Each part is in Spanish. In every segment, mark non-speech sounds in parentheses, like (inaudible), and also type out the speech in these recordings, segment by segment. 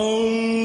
Oh.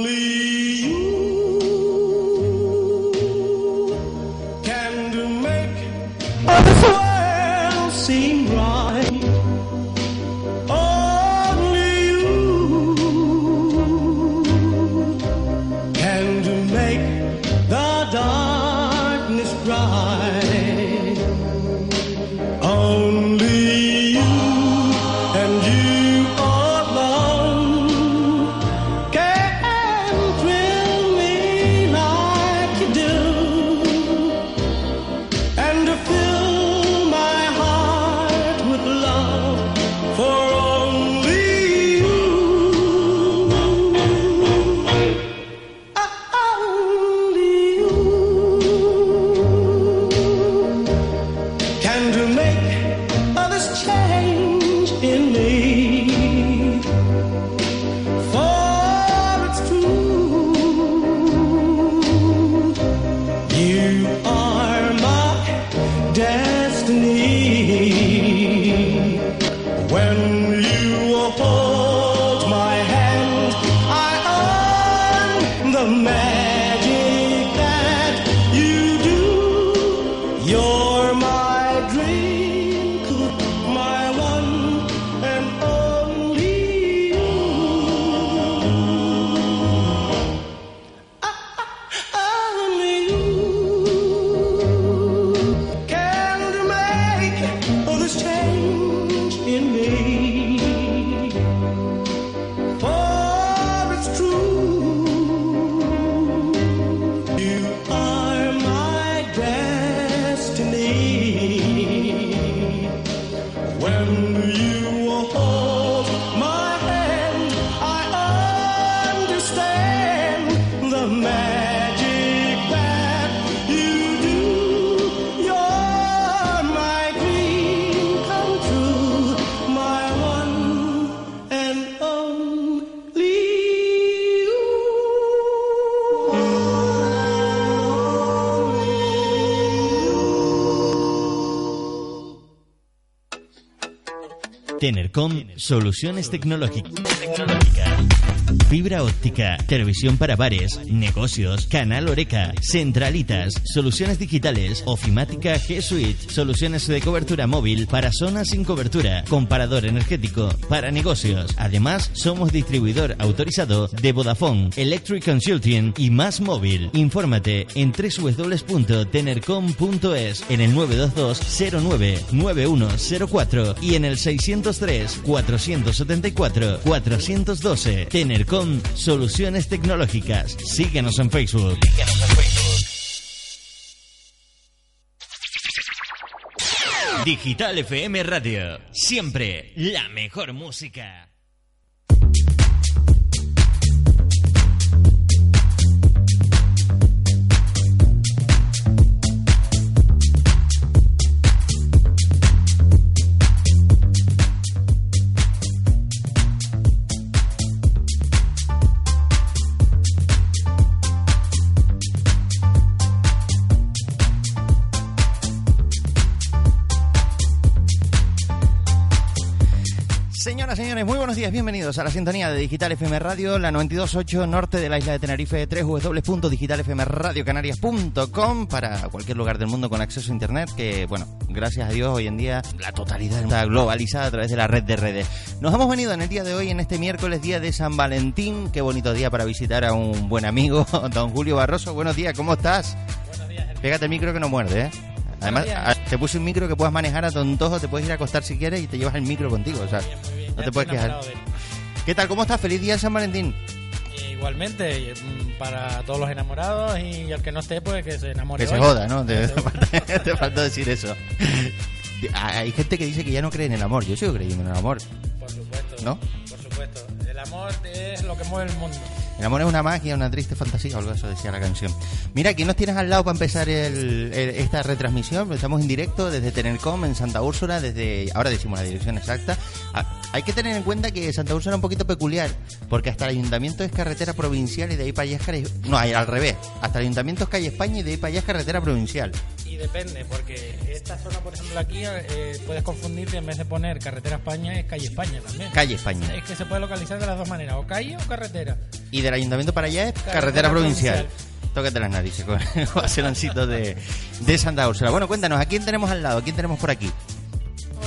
man. Soluciones Tecnológicas. Fibra óptica, televisión para bares, negocios, canal Oreca, centralitas, soluciones digitales, ofimática G Suite, soluciones de cobertura móvil para zonas sin cobertura, comparador energético para negocios. Además, somos distribuidor autorizado de Vodafone, Electric Consulting y Más Móvil. Infórmate en www.tenercom.es en el 922 09 9104 y en el 603 474 412. Tenercom Soluciones Tecnológicas. Síguenos en Facebook. Digital FM Radio. Siempre la mejor música. Buenos días, bienvenidos a la sintonía de Digital FM Radio, la 92.8 norte de la isla de Tenerife, www.digitalfmradiocanarias.com para cualquier lugar del mundo con acceso a Internet, que, bueno, gracias a Dios, hoy en día la totalidad está globalizada a través de la red de redes. Nos hemos venido en el día de hoy, en este miércoles, día de San Valentín, qué bonito día para visitar a un buen amigo, (laughs) don Julio Barroso. Buenos días, ¿cómo estás? Buenos días, Pégate el micro que no muerde, ¿eh? Además, días. a- te puse un micro que puedas manejar a tu antojo, te puedes ir a acostar si quieres y te llevas el micro contigo, o sea, No te puedes quejar. ¿Qué tal? ¿Cómo estás? Feliz día de San Valentín. Y Igualmente, mm, para todos los enamorados y el que no esté, pues que se enamore. Que se hoy. joda, ¿no? Te, (laughs) te faltó decir eso. Hay gente que dice que ya no cree en el amor. Yo sigo creyendo en el amor. Por supuesto. ¿No? Por supuesto. El amor es lo que mueve el mundo. El amor es una magia, una triste fantasía, algo eso decía la canción. Mira, aquí nos tienes al lado para empezar el- el- esta retransmisión. Estamos en directo desde Tenercom en Santa Úrsula, desde ahora decimos la dirección exacta. Ah, hay que tener en cuenta que Santa Úrsula es un poquito peculiar, porque hasta el ayuntamiento es carretera provincial y de ahí para allá es no, al revés. Hasta el ayuntamiento es calle España y de ahí para allá es carretera provincial. Y depende, porque esta zona, por ejemplo, aquí eh, puedes confundirte en vez de poner carretera España, es calle España también. Calle España. Es que se puede localizar de las dos maneras, o calle o carretera. Y del ayuntamiento para allá es carretera, Carretera provincial. provincial. Tócate las narices con el (laughs) de, de Santa Úrsula. Bueno, cuéntanos, ¿a quién tenemos al lado? ¿A quién tenemos por aquí?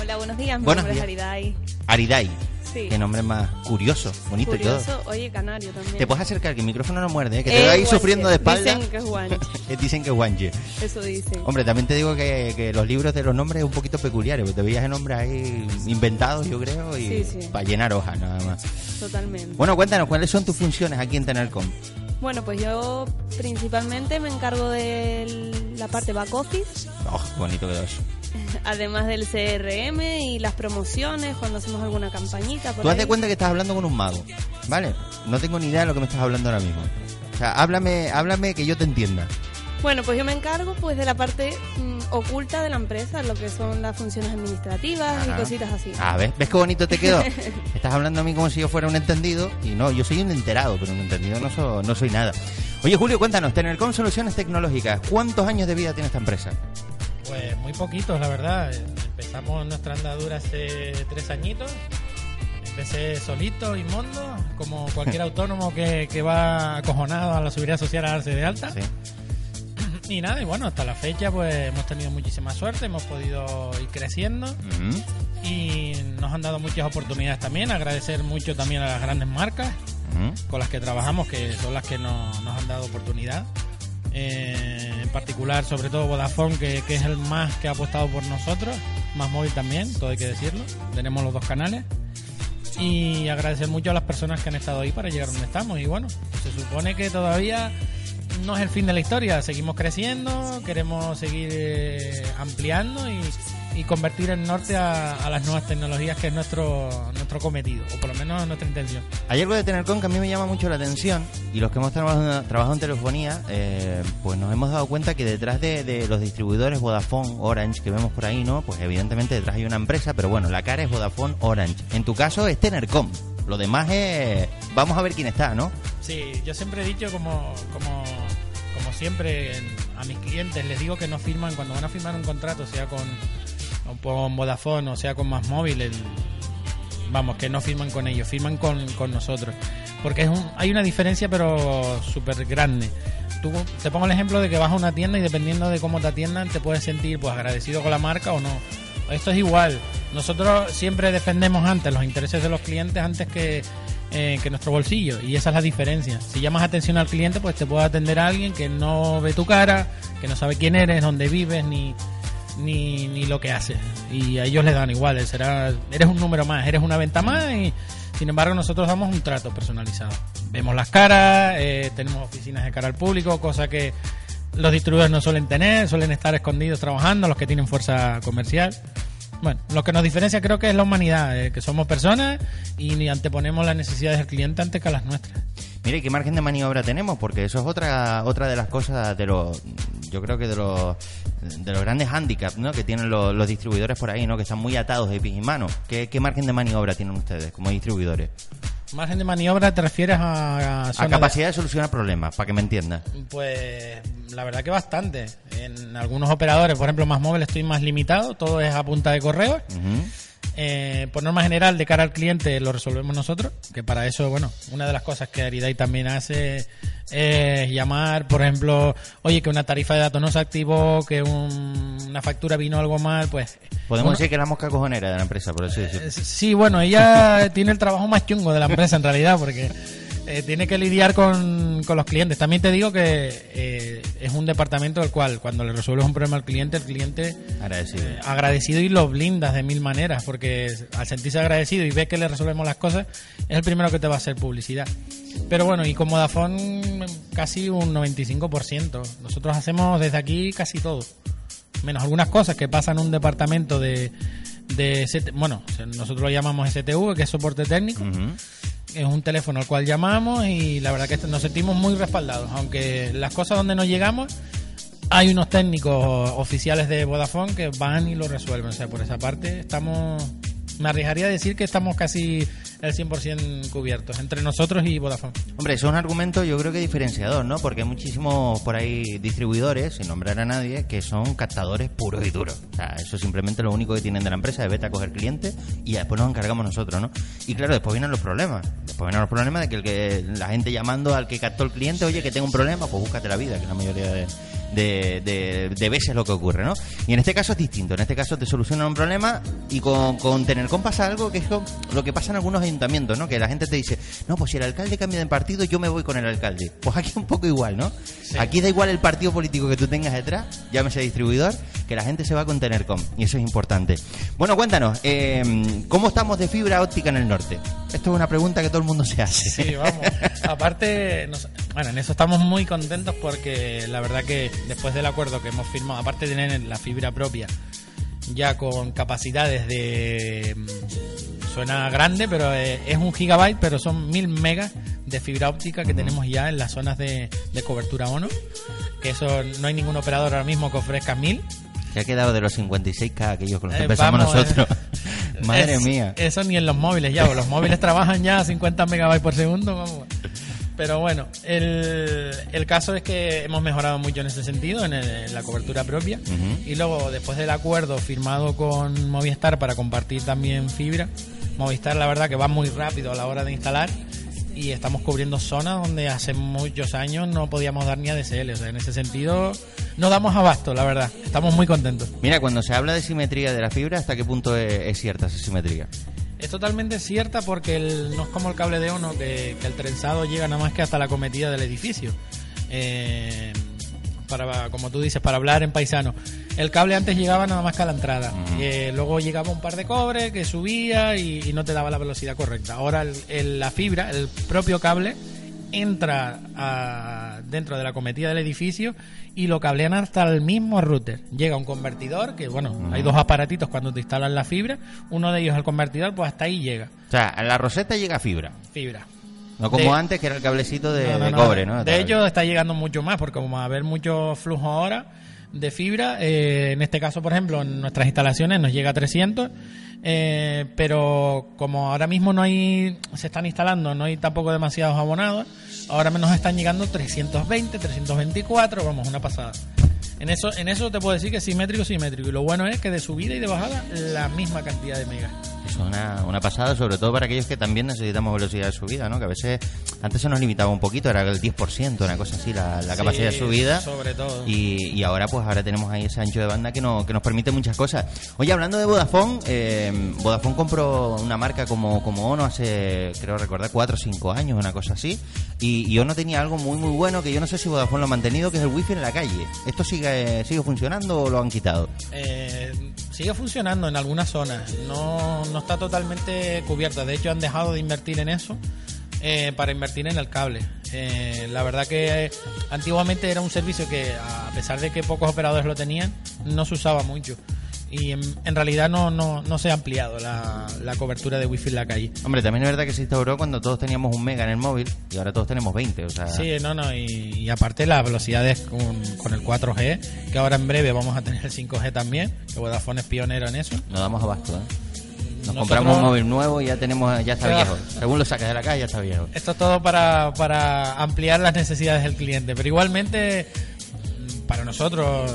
Hola, buenos días. Mi Buenos nombre días. es Aridai. Ariday. Sí. Qué nombre más curioso, bonito y Curioso. todo. Oye, canario también. Te puedes acercar, que el micrófono no muerde, ¿eh? que te Eh, veo ahí guanche. sufriendo de espalda. Dicen que es guanche. (laughs) Dicen que es guanche. Eso dicen. Hombre, también te digo que, que los libros de los nombres es un poquito peculiares, porque te veías en nombres ahí inventados, yo creo, y Sí, sí. para llenar hojas nada más. Totalmente. Bueno, cuéntanos, ¿cuáles son tus funciones aquí en Tenercom? Bueno, pues yo principalmente me encargo de la parte back office, Oh, bonito quedó eso. (laughs) además del CRM y las promociones cuando hacemos alguna campañita. Por Tú haz de cuenta que estás hablando con un mago, ¿vale? No tengo ni idea de lo que me estás hablando ahora mismo. O sea, háblame, háblame que yo te entienda. Bueno, pues yo me encargo pues de la parte mm, oculta de la empresa, lo que son las funciones administrativas Ajá. y cositas así. Ah, ¿ves? ¿Ves qué bonito te quedó? (laughs) Estás hablando a mí como si yo fuera un entendido y no, yo soy un enterado, pero un entendido no, so- no soy nada. Oye, Julio, cuéntanos, Tenercom Soluciones Tecnológicas, ¿cuántos años de vida tiene esta empresa? Pues muy poquitos, la verdad. Empezamos nuestra andadura hace tres añitos. Empecé solito y mondo, como cualquier (laughs) autónomo que, que va acojonado a la seguridad social a darse de alta. Sí. (clears throat) Y nada, y bueno, hasta la fecha pues hemos tenido muchísima suerte, hemos podido ir creciendo y nos han dado muchas oportunidades también. Agradecer mucho también a las grandes marcas con las que trabajamos, que son las que nos, nos han dado oportunidad. Eh, en particular, sobre todo Vodafone, que, que es el más que ha apostado por nosotros, más móvil también, todo hay que decirlo. Tenemos los dos canales. Y agradecer mucho a las personas que han estado ahí para llegar donde estamos. Y bueno, se supone que todavía no es el fin de la historia. Seguimos creciendo, queremos seguir eh, ampliando y, y convertir el norte a, a las nuevas tecnologías, que es nuestro, nuestro cometido, o por lo menos nuestra intención. Hay algo de Tenercom que a mí me llama mucho la atención y los que hemos trabajado, trabajado en telefonía, eh, pues nos hemos dado cuenta que detrás de, de los distribuidores Vodafone, Orange que vemos por ahí, ¿no? Pues evidentemente detrás hay una empresa, pero bueno, la cara es Vodafone, Orange. En tu caso es Tenercom. Lo demás es... Vamos a ver quién está, ¿no? Sí, yo siempre he dicho como, como, como siempre en- a mis clientes, les digo que no firman, cuando van a firmar un contrato, sea con, con Vodafone o sea con Más Móvil, el- vamos, que no firman con ellos, firman con, con nosotros. Porque es un, hay una diferencia pero súper grande. Tú, te pongo el ejemplo de que vas a una tienda y dependiendo de cómo te atiendan te puedes sentir pues agradecido con la marca o no. Esto es igual. Nosotros siempre defendemos antes los intereses de los clientes antes que, eh, que nuestro bolsillo y esa es la diferencia. Si llamas atención al cliente pues te puede atender a alguien que no ve tu cara, que no sabe quién eres, dónde vives ni, ni, ni lo que haces. Y a ellos les dan igual, será, eres un número más, eres una venta más y sin embargo nosotros damos un trato personalizado. Vemos las caras, eh, tenemos oficinas de cara al público, cosa que los distribuidores no suelen tener, suelen estar escondidos trabajando, los que tienen fuerza comercial. Bueno, lo que nos diferencia creo que es la humanidad, eh, que somos personas y anteponemos las necesidades del cliente antes que las nuestras. Mire, ¿qué margen de maniobra tenemos? Porque eso es otra otra de las cosas de los yo creo que de los de los grandes handicaps, ¿no? que tienen los, los distribuidores por ahí, ¿no? que están muy atados de pies y manos. ¿Qué, qué margen de maniobra tienen ustedes como distribuidores? Margen de maniobra te refieres a, a A zonas de- capacidad de solucionar problemas, para que me entiendas. Pues la verdad que bastante. En algunos operadores, por ejemplo, más móvil estoy más limitado, todo es a punta de correo. Ujú. Eh, por norma general, de cara al cliente lo resolvemos nosotros, que para eso, bueno, una de las cosas que Aridai también hace es llamar, por ejemplo, oye, que una tarifa de datos no se activó, que un- una factura vino algo mal, pues... Podemos bueno, decir que la mosca cojonera de la empresa, por así decirlo. eh, Sí, bueno, ella (laughs) tiene el trabajo más chungo de la empresa en realidad, porque eh, tiene que lidiar con, con los clientes. También te digo que eh, es un departamento del cual cuando le resuelves un problema al cliente, el cliente Agradecido. eh, agradecido y lo blindas de mil maneras, porque al sentirse agradecido y ves que le resolvemos las cosas, es el primero que te va a hacer publicidad. Pero bueno, y con Vodafone casi un 95%. Nosotros hacemos desde aquí casi todo. Menos algunas cosas que pasan en un departamento de, de bueno, nosotros lo llamamos STV, que es soporte técnico. Es un teléfono al cual llamamos y la verdad que nos sentimos muy respaldados. Aunque las cosas donde nos llegamos, hay unos técnicos oficiales de Vodafone que van y lo resuelven. O sea, por esa parte estamos... Me arriesgaría a decir que estamos casi el 100% cubiertos entre nosotros y Vodafone. Hombre, eso es un argumento yo creo que diferenciador, ¿no? Porque hay muchísimos por ahí distribuidores, sin nombrar a nadie, que son captadores puros y duros. O sea, eso simplemente lo único que tienen de la empresa es vete a coger clientes y después nos encargamos nosotros, ¿no? Y claro, después vienen los problemas. Después vienen los problemas de que, el que la gente llamando al que captó el cliente, oye, que tengo un problema, pues búscate la vida, que la mayoría de, de, de- de veces es lo que ocurre, ¿no? Y en este caso es distinto. En este caso te solucionan un problema y con, con Tenercom pasa algo que es lo, lo que pasa en algunos ayuntamientos, ¿no? Que la gente te dice, no, pues si el alcalde cambia de partido, yo me voy con el alcalde. Pues aquí es un poco igual, ¿no? Aquí da igual el partido político que tú tengas detrás, llámese distribuidor, que la gente se va con Tenercom. Y eso es importante. Bueno, cuéntanos, eh, ¿cómo estamos de fibra óptica en el norte? Esto es una pregunta que todo el mundo se hace. Sí, vamos. Aparte, nos- bueno, en eso estamos muy contentos porque la verdad que después del acuerdo que hemos firmado, aparte de tener la fibra propia, ya con capacidades de... mm, Suena grande, pero eh, es un gigabyte, pero son mil megas de fibra óptica que tenemos ya en las zonas de, de cobertura ONO. Que eso no hay ningún operador ahora mismo que ofrezca mil. ¿Qué ha quedado de los 56K aquellos con los que Eh, empezamos vamos, nosotros? eh, (laughs) Madre es- mía. Eso ni en los móviles ya, los móviles trabajan ya a 50 megabytes por segundo, vamos. Pero bueno, el, el caso es que hemos mejorado mucho en ese sentido, en, el- en la cobertura propia. Y luego, después del acuerdo firmado con Movistar para compartir también fibra, Movistar la verdad que va muy rápido a la hora de instalar y estamos cubriendo zonas donde hace muchos años no podíamos dar ni ADSL. O sea, en ese sentido, no damos abasto, la verdad. Estamos muy contentos. Mira, cuando se habla de simetría de la fibra, ¿hasta qué punto es, es cierta esa simetría? Es totalmente cierta porque el- no es como el cable de ONO, que, que el trenzado llega nada más que hasta la cometida del edificio. Eh, para, como tú dices, para hablar en paisano. El cable antes llegaba nada más que a la entrada. Eh, luego llegaba un par de cobre que subía y, y no te daba la velocidad correcta. Ahora el- el- la fibra, el propio cable, entra a- dentro de la cometida del edificio y lo cablean hasta el mismo router. Llega un convertidor, que bueno, hay dos aparatitos cuando te instalan la fibra. Uno de ellos es el convertidor, pues hasta ahí llega. O sea, a la roseta llega fibra. Fibra. No como De- antes, que era el cablecito de, No, no, de cobre, ¿no? De hecho, está llegando mucho más, porque como va a haber mucho flujo ahora de fibra, eh, en este caso, por ejemplo, en nuestras instalaciones nos llega a 300, eh, pero como ahora mismo no hay, se están instalando, no hay tampoco demasiados abonados, ahora nos están llegando 320, 324, vamos, una pasada. En eso, en eso te puedo decir que simétrico, simétrico. Y lo bueno es que de subida y de bajada, la misma cantidad de megas. Una, una pasada, sobre todo para aquellos que también necesitamos velocidad de subida, ¿no? Que a veces antes se nos limitaba un poquito, era el 10%, una cosa así, la, la Sí, capacidad de subida. Sobre todo. Y, y ahora pues ahora tenemos ahí ese ancho de banda que, no, que nos permite muchas cosas. Oye, hablando de Vodafone, eh, Vodafone compró una marca como, como Ono hace, creo recordar, 4 o 5 años, una cosa así. Y, y Ono tenía algo muy muy bueno que yo no sé si Vodafone lo ha mantenido, que es el wifi en la calle. ¿Esto sigue, sigue funcionando o lo han quitado? Eh, sigue funcionando en algunas zonas, no, no está totalmente cubierta. De hecho, han dejado de invertir en eso eh, para invertir en el cable. Eh, la verdad que eh, antiguamente era un servicio que, a pesar de que pocos operadores lo tenían, no se usaba mucho. Y en, en realidad no, no, no se ha ampliado la, la cobertura de wifi en la calle. Hombre, también es verdad que se instauró cuando todos teníamos un mega en el móvil y ahora todos tenemos 20, o sea... Sí, no, no, y, y aparte las velocidades con, con el 4G, que ahora en breve vamos a tener el 5G también, que Vodafone es pionero en eso. No damos abasto, ¿eh? Nos Nosotros- compramos un móvil nuevo y ya tenemos, ya está viejo. Según lo sacas de la calle, ya está viejo. Esto es todo para, para ampliar las necesidades del cliente, pero igualmente para nosotros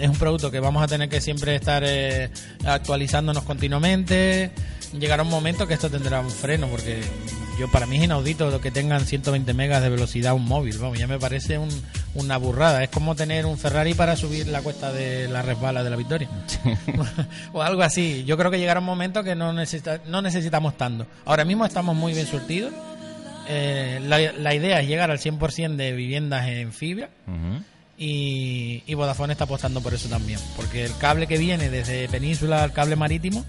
es un producto que vamos a tener que siempre estar eh, actualizándonos continuamente. Llegará un momento que esto tendrá un freno, porque yo para mí es inaudito lo que tengan 120 megas de velocidad un móvil. Vamos, ya me parece un- una burrada. Es como tener un Ferrari para subir la cuesta de la resbala de la Victoria. (laughs) (laughs) o algo así. Yo creo que llegará un momento que no, necesita, no necesitamos tanto. Ahora mismo estamos muy bien surtidos. Eh, la, la idea es llegar al 100% de viviendas en fibra. Y, Vodafone está apostando por eso también, porque el cable que viene desde Península al cable marítimo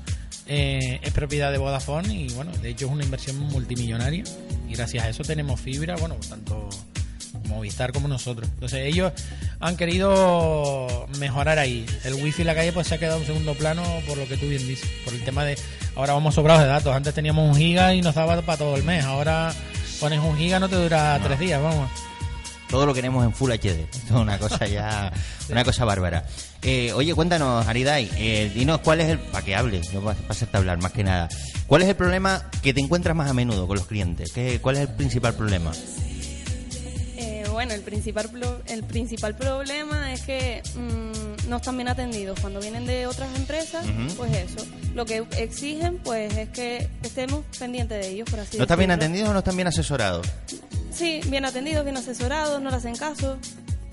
eh, es propiedad de Vodafone y bueno, de hecho es una inversión multimillonaria y gracias a eso tenemos fibra, bueno, tanto Movistar como nosotros. Entonces ellos han querido mejorar ahí. El wifi en la calle pues se ha quedado en segundo plano por lo que tú bien dices, por el tema de ahora vamos sobrados de datos. Antes teníamos un giga y nos daba para todo el mes. Ahora pones un giga no te dura tres días, vamos. Todo lo queremos en Full HD. Esto (laughs) es una cosa ya, una cosa bárbara. Eh, oye, cuéntanos, Aridai, eh, dinos cuál es el, para que hables, yo para hacerte hablar más que nada. ¿Cuál es el problema que te encuentras más a menudo con los clientes? ¿Qué, ¿Cuál es el principal problema? Eh, bueno, el principal, el principal problema es que mm, no están bien atendidos. Cuando vienen de otras empresas, pues eso. Lo que exigen, pues es que estemos pendientes de ellos, por así ¿No están bien atendidos o no están bien asesorados? Sí, bien atendidos, bien asesorados, no le hacen caso.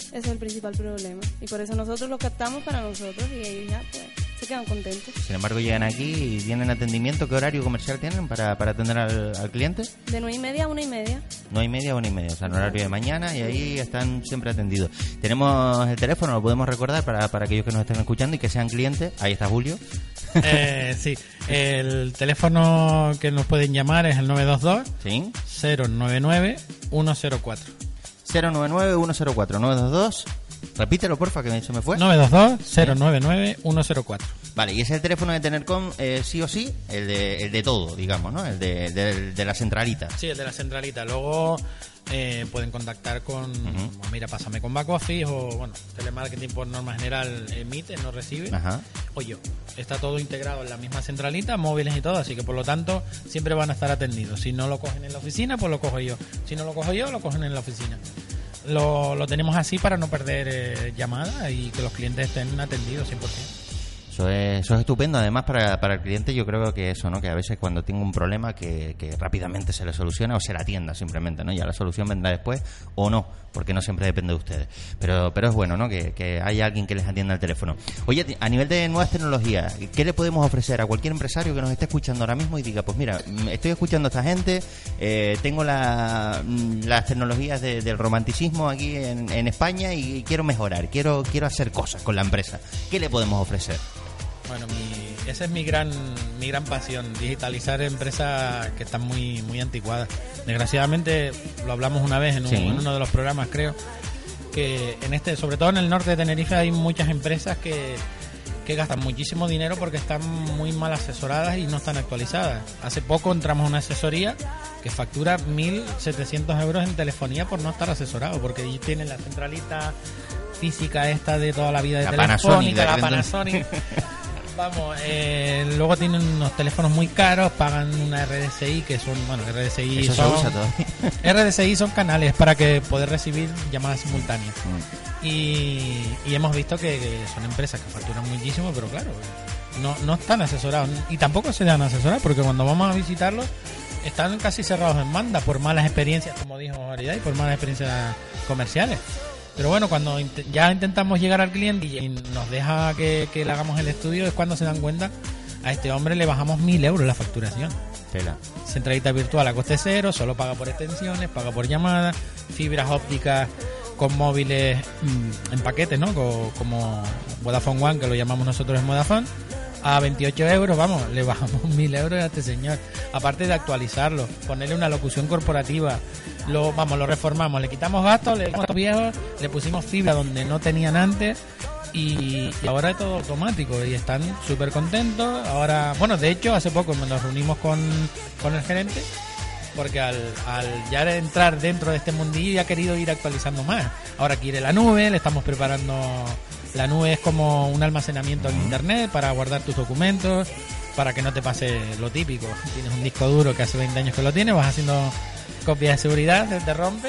Ese es el principal problema. Y por eso nosotros los captamos para nosotros y ellos ya pues, quedan contentos. Sin embargo, llegan aquí y tienen atendimiento. ¿Qué horario comercial tienen para, para atender al, al cliente? De nueve y media a una y media. No hay media, una y media. O sea, en horario de mañana y ahí están siempre atendidos. Tenemos el teléfono, lo podemos recordar para, para aquellos que nos estén escuchando y que sean clientes. Ahí está Julio. (laughs) Eh, sí, el teléfono que nos pueden llamar es el 922 ¿Sí? 099 104. 099-104-922. Repítelo, porfa, que se me fue. 922 099 104. Vale, y ese es el teléfono de Tenercom, eh, sí o sí, el de, el de todo, digamos, ¿no? El de, de la centralita. Sí, el de la centralita. Luego eh, pueden contactar con, pues mira, pásame con back office o, bueno, telemarketing por norma general emite, no recibe. Ajá. O yo. Está todo integrado en la misma centralita, móviles y todo, así que por lo tanto siempre van a estar atendidos. Si no lo cogen en la oficina, pues lo cojo yo. Si no lo cojo yo, lo cogen en la oficina. Lo, lo tenemos así para no perder eh, llamadas y que los clientes estén atendidos 100%. Eso es, estupendo. Además, para, para el cliente, yo creo que eso, ¿no? Que a veces cuando tengo un problema, que, que rápidamente se le soluciona o se la atienda simplemente, ¿no? Ya la solución vendrá después o no, porque no siempre depende de ustedes. Pero, pero es bueno, ¿no? Que, que haya alguien que les atienda el teléfono. Oye, a nivel de nuevas tecnologías, ¿qué le podemos ofrecer a cualquier empresario que nos esté escuchando ahora mismo y diga, pues mira, mm, estoy escuchando a esta gente, eh, tengo la- mm, las tecnologías de- del romanticismo aquí en, en España y quiero mejorar, quiero, quiero hacer cosas con la empresa. ¿Qué le podemos ofrecer? Bueno, mi, esa es mi gran, mi gran pasión, digitalizar empresas que están muy, muy anticuadas. Desgraciadamente, lo hablamos una vez en, un- Sí. en uno de los programas, creo, que en este, sobre todo en el norte de Tenerife, hay muchas empresas que, que gastan muchísimo dinero porque están muy mal asesoradas y no están actualizadas. Hace poco entramos a una asesoría que factura 1.700 euros en telefonía por no estar asesorado, porque allí tienen la centralita física esta de toda la vida de La Telefónica, Panasonic, la (laughs) Panasonic. Vamos, eh, luego tienen unos teléfonos muy caros, pagan una RDSI que son, bueno, RDSI Eso se son, usa. (laughs) RDSI son canales para que poder recibir llamadas simultáneas. Mm. Y, y hemos visto que, que son empresas que facturan muchísimo, pero claro, no, no están asesorados. Y tampoco se dan asesorar, porque cuando vamos a visitarlos están casi cerrados en banda por malas experiencias, como dijo María, y por malas experiencias comerciales. Pero bueno, cuando int- ya intentamos llegar al cliente y nos deja que, que le hagamos el estudio, es cuando se dan cuenta, a este hombre le bajamos mil euros la facturación. Tela. Centralita virtual a coste cero, solo paga por extensiones, paga por llamadas, fibras ópticas con móviles mm, en paquetes, ¿no? Co- Como Vodafone One, que lo llamamos nosotros en Vodafone, a 28 euros, vamos, le bajamos (laughs) mil euros a este señor. Aparte de actualizarlo, ponerle una locución corporativa, lo, vamos, lo reformamos, le quitamos gastos, le gastos viejos, le pusimos fibra donde no tenían antes y, y ahora es todo automático y están súper contentos. Ahora, bueno, de hecho, hace poco nos reunimos con, con el gerente porque al, al ya entrar dentro de este mundillo ya ha querido ir actualizando más. Ahora quiere la nube, le estamos preparando... La nube es como un almacenamiento en internet para guardar tus documentos, para que no te pase lo típico. Tienes un disco duro que hace 20 años que lo tienes, vas haciendo copias de seguridad, se te rompe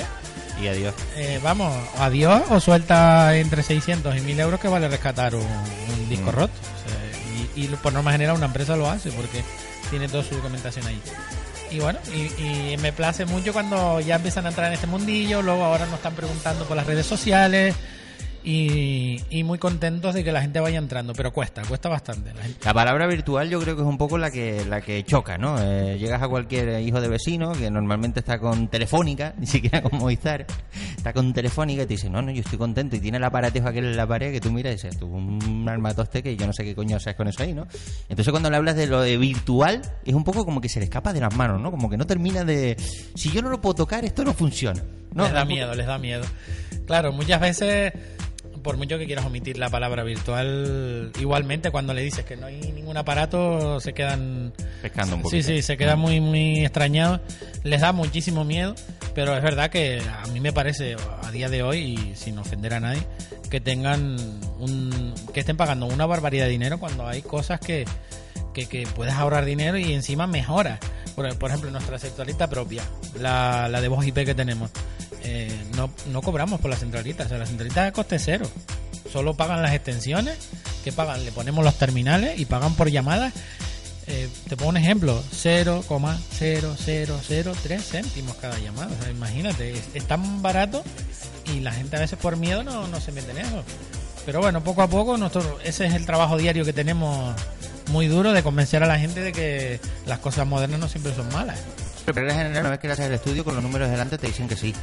Y adiós. eh, vamos, adiós o suelta entre 600 y 1000 euros que vale rescatar un, un disco Mm. roto. O sea, y, y por norma general una empresa lo hace porque tiene toda su documentación ahí. Y bueno, y, y me place mucho cuando ya empiezan a entrar en este mundillo, luego ahora nos están preguntando por las redes sociales y, y muy contentos de que la gente vaya entrando, pero cuesta, cuesta bastante. La gente- La palabra virtual yo creo que es un poco la que la que choca, ¿no? Eh, llegas a cualquier hijo de vecino que normalmente está con Telefónica, (laughs) ni siquiera con Movistar, está con Telefónica y te dice, no, no, yo estoy contento y tiene el aparatejo aquel en la pared que tú miras y dices, tú, un armatoste que yo no sé qué coño haces con eso ahí, ¿no? Entonces cuando le hablas de lo de virtual, es un poco como que se le escapa de las manos, ¿no? Como que no termina de... Si yo no lo puedo tocar, esto no funciona. ¿no? les da miedo, les da miedo. Claro, muchas veces por mucho que quieras omitir la palabra virtual, igualmente cuando le dices que no hay ningún aparato, se quedan... Pescando un Sí, poquito. sí, se quedan muy, muy extrañados. Les da muchísimo miedo, pero es verdad que a mí me parece, a día de hoy, y sin ofender a nadie, que tengan un... que estén pagando una barbaridad de dinero cuando hay cosas que, que, que puedes ahorrar dinero y encima mejoras. Por, ejemplo, nuestra centralita propia, la, la de voz IP que tenemos, eh, no, no cobramos por la centralita, o sea, la centralita coste cero. Solo pagan las extensiones, que pagan, le ponemos los terminales y pagan por llamadas. Eh, te pongo un ejemplo, 0,0003 céntimos cada llamada. Imagínate, es, es tan barato y la gente a veces por miedo no, no se mete en eso. Pero bueno, poco a poco, nosotros, ese es el trabajo diario que tenemos muy duro de convencer a la gente de que las cosas modernas no siempre son malas. Pero en general, una vez que le haces el estudio con los números delante, te dicen que sí.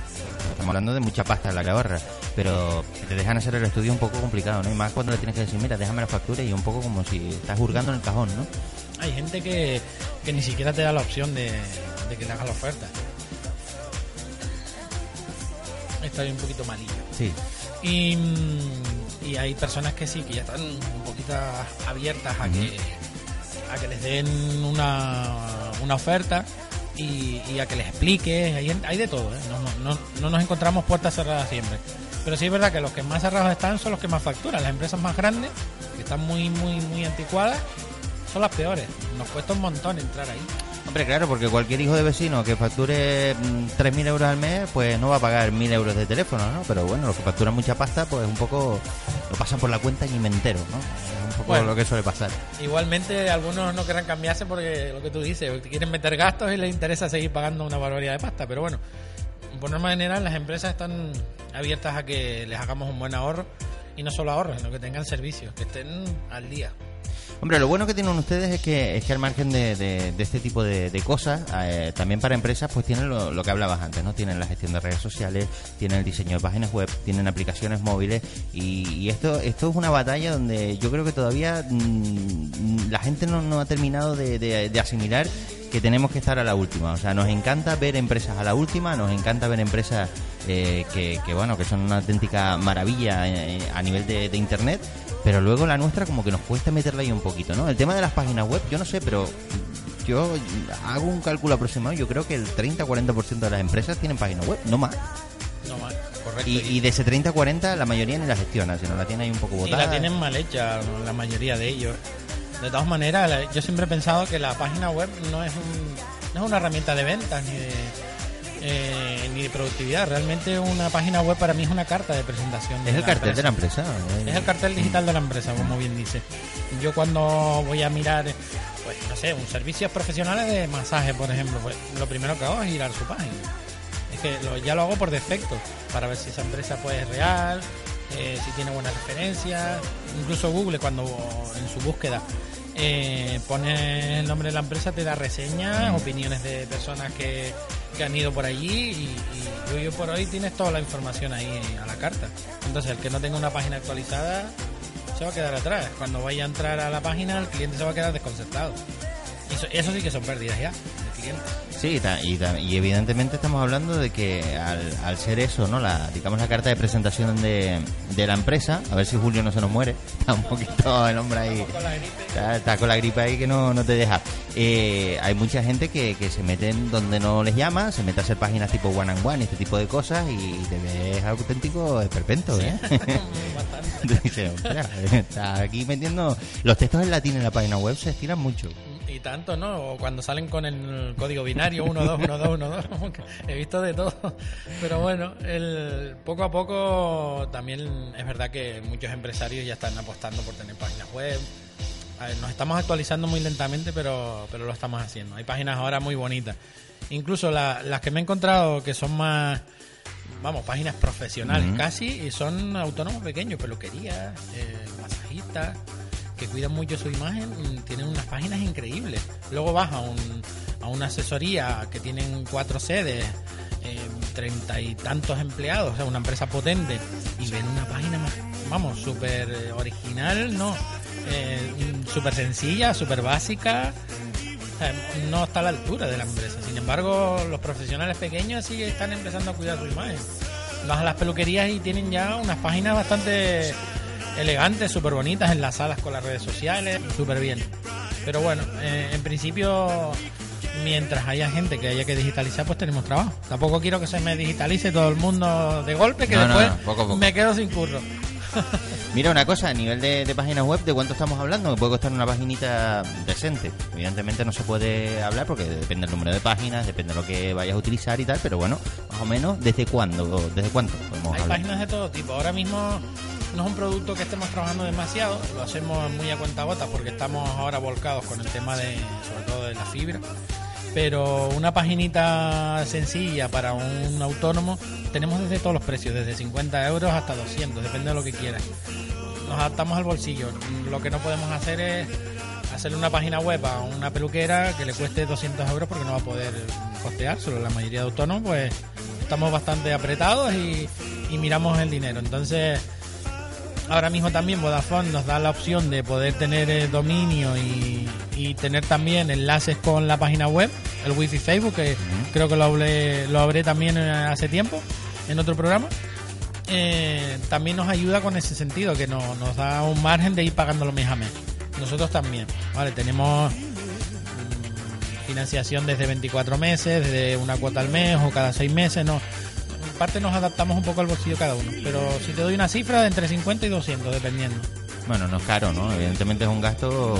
Estamos hablando de mucha pasta en la que ahorras. Pero si te dejan hacer el estudio un poco complicado, ¿no? Y más cuando le tienes que decir, mira, déjame la factura y un poco como si estás hurgando en el cajón, ¿no? Hay gente que, que ni siquiera te da la opción de, de que te haga la oferta. Estoy un poquito malillo. Sí. Y, y hay personas que sí, que ya están poquito abiertas a que, a que les den una, una oferta y, y a que les expliques. Hay, hay de todo, ¿eh? no, no, no nos encontramos puertas cerradas siempre. Pero sí es verdad que los que más cerrados están son los que más facturan. Las empresas más grandes, que están muy, muy, muy anticuadas, son las peores. Nos cuesta un montón entrar ahí. Hombre, claro, porque cualquier hijo de vecino que facture mm, 3.000 euros al mes, pues no va a pagar 1.000 euros de teléfono, ¿no? Pero bueno, los que facturan mucha pasta, pues un poco lo pasan por la cuenta y me entero, ¿no? Es un poco Bueno. lo que suele pasar. Igualmente, algunos no querrán cambiarse porque lo que tú dices, quieren meter gastos y les interesa seguir pagando una barbaridad de pasta. Pero bueno, por norma general, las empresas están abiertas a que les hagamos un buen ahorro y no solo ahorro, sino que tengan servicios, que estén al día. Hombre, lo bueno que tienen ustedes es que, es que al margen de, este tipo de, cosas, eh, también para empresas, pues tienen lo, que hablabas antes, ¿no? Tienen la gestión de redes sociales, tienen el diseño de páginas web, tienen aplicaciones móviles y, esto, esto es una batalla donde yo creo que todavía mm, la gente no, ha terminado de, asimilar que tenemos que estar a la última. O sea, nos encanta ver empresas a la última, nos encanta ver empresas eh, que, bueno, que son una auténtica maravilla eh, a nivel de Internet, pero luego la nuestra como que nos cuesta meterla ahí un poquito, ¿no? El tema de las páginas web, yo no sé, pero yo hago un cálculo aproximado, yo creo que el 30-40% de las empresas tienen página web, no más. No más, correcto. Y, y de ese 30-40 la mayoría ni la gestiona, sino la tiene ahí un poco Y botada. la tienen mal hecha, la mayoría de ellos. De todas maneras, yo siempre he pensado que la página web no es, un, no es una herramienta de ventas ni de, eh, ni de productividad. Realmente una página web para mí es una carta de presentación. Es el cartel de la empresa. Es el cartel digital de la empresa, como bien dice. Yo cuando voy a mirar, pues no sé, un servicios profesionales de masaje, por ejemplo, pues lo primero que hago es ir a su página. Es que lo- ya lo hago por defecto, para ver si esa empresa pues, es real, eh, si tiene buenas referencias. Incluso Google, cuando en su búsqueda eh, pone el nombre de la empresa, te da reseñas, opiniones de personas que, que han ido por allí y, y hoy por hoy tienes toda la información ahí a la carta. Entonces, el que no tenga una página actualizada se va a quedar atrás. Cuando vaya a entrar a la página, el cliente se va a quedar desconcertado. Eso, eso sí que son pérdidas ya, Sí, y, y evidentemente estamos hablando de que al, al ser eso, ¿no? La, digamos la carta de presentación de, de la empresa, a ver si Julio no se nos muere, (laughs) está un poquito el hombre ahí, está, está con la gripe ahí que no, no te deja. Eh, hay mucha gente que, que se mete en donde no les llama, se mete a hacer páginas tipo one and one, este tipo de cosas y te ves auténtico esperpento, ¿eh? (laughs) (laughs) "Ostras, está aquí metiendo los textos en latín en la página web se estiran mucho. Y tanto, ¿no? O cuando salen con el código binario 1, 2, 1, 2, 1, 2. He visto de todo. Pero bueno, el, poco a poco también es verdad que muchos empresarios ya están apostando por tener páginas web. A ver, nos estamos actualizando muy lentamente, pero, pero lo estamos haciendo. Hay páginas ahora muy bonitas. Incluso la- las que me he encontrado que son más, vamos, páginas profesionales casi, y son autónomos pequeños, peluquerías, eh, masajistas, que cuidan mucho su imagen, tienen unas páginas increíbles. Luego vas a, un, a una asesoría que tienen cuatro sedes, eh, treinta y tantos empleados, o una empresa potente, y ven una página, más, vamos, súper original, ¿no? Eh, súper sencilla, súper básica. No está a la altura de la empresa. Sin embargo, los profesionales pequeños sí están empezando a cuidar su imagen. vas a las peluquerías y tienen ya unas páginas bastante elegantes, súper bonitas, enlazadas con las redes sociales, súper bien. Pero bueno, eh, en principio, mientras haya gente que haya que digitalizar, pues tenemos trabajo. Tampoco quiero que se me digitalice todo el mundo de golpe, que No, después no, poco a poco. me quedo sin curro. Mira una cosa, a nivel de, de páginas web, ¿de cuánto estamos hablando? Que puede costar una paginita decente. Evidentemente no se puede hablar porque depende del número de páginas, depende de lo que vayas a utilizar y tal, pero bueno, más o menos, ¿desde cuándo? ¿Desde cuánto podemos Hay hablar? páginas de todo tipo. Ahora mismo no es un producto que estemos trabajando demasiado, lo hacemos muy a cuenta gota porque estamos ahora volcados con el tema de, sobre todo de la fibra. Pero una paginita sencilla para un autónomo tenemos desde todos los precios, desde 50 euros hasta 200, depende de lo que quieras. Nos adaptamos al bolsillo. Lo que no podemos hacer es hacerle una página web a una peluquera que le cueste 200 euros porque no va a poder costeárselo. La mayoría de autónomos pues estamos bastante apretados y, y miramos el dinero. Entonces, ahora mismo también Vodafone nos da la opción de poder tener eh, dominio y, y tener también enlaces con la página web, el wifi Facebook, que creo que lo hablé, lo hablé también eh, hace tiempo en otro programa. Eh, también nos ayuda con ese sentido, que no- nos da un margen de ir pagándolo mes a mes. Nosotros también, ¿vale? Tenemos mm, financiación desde 24 meses, desde una cuota al mes o cada 6 meses, no. En parte nos adaptamos un poco al bolsillo cada uno, pero si te doy una cifra de entre 50 y 200, dependiendo. Bueno, no es caro, ¿no? Evidentemente es un gasto,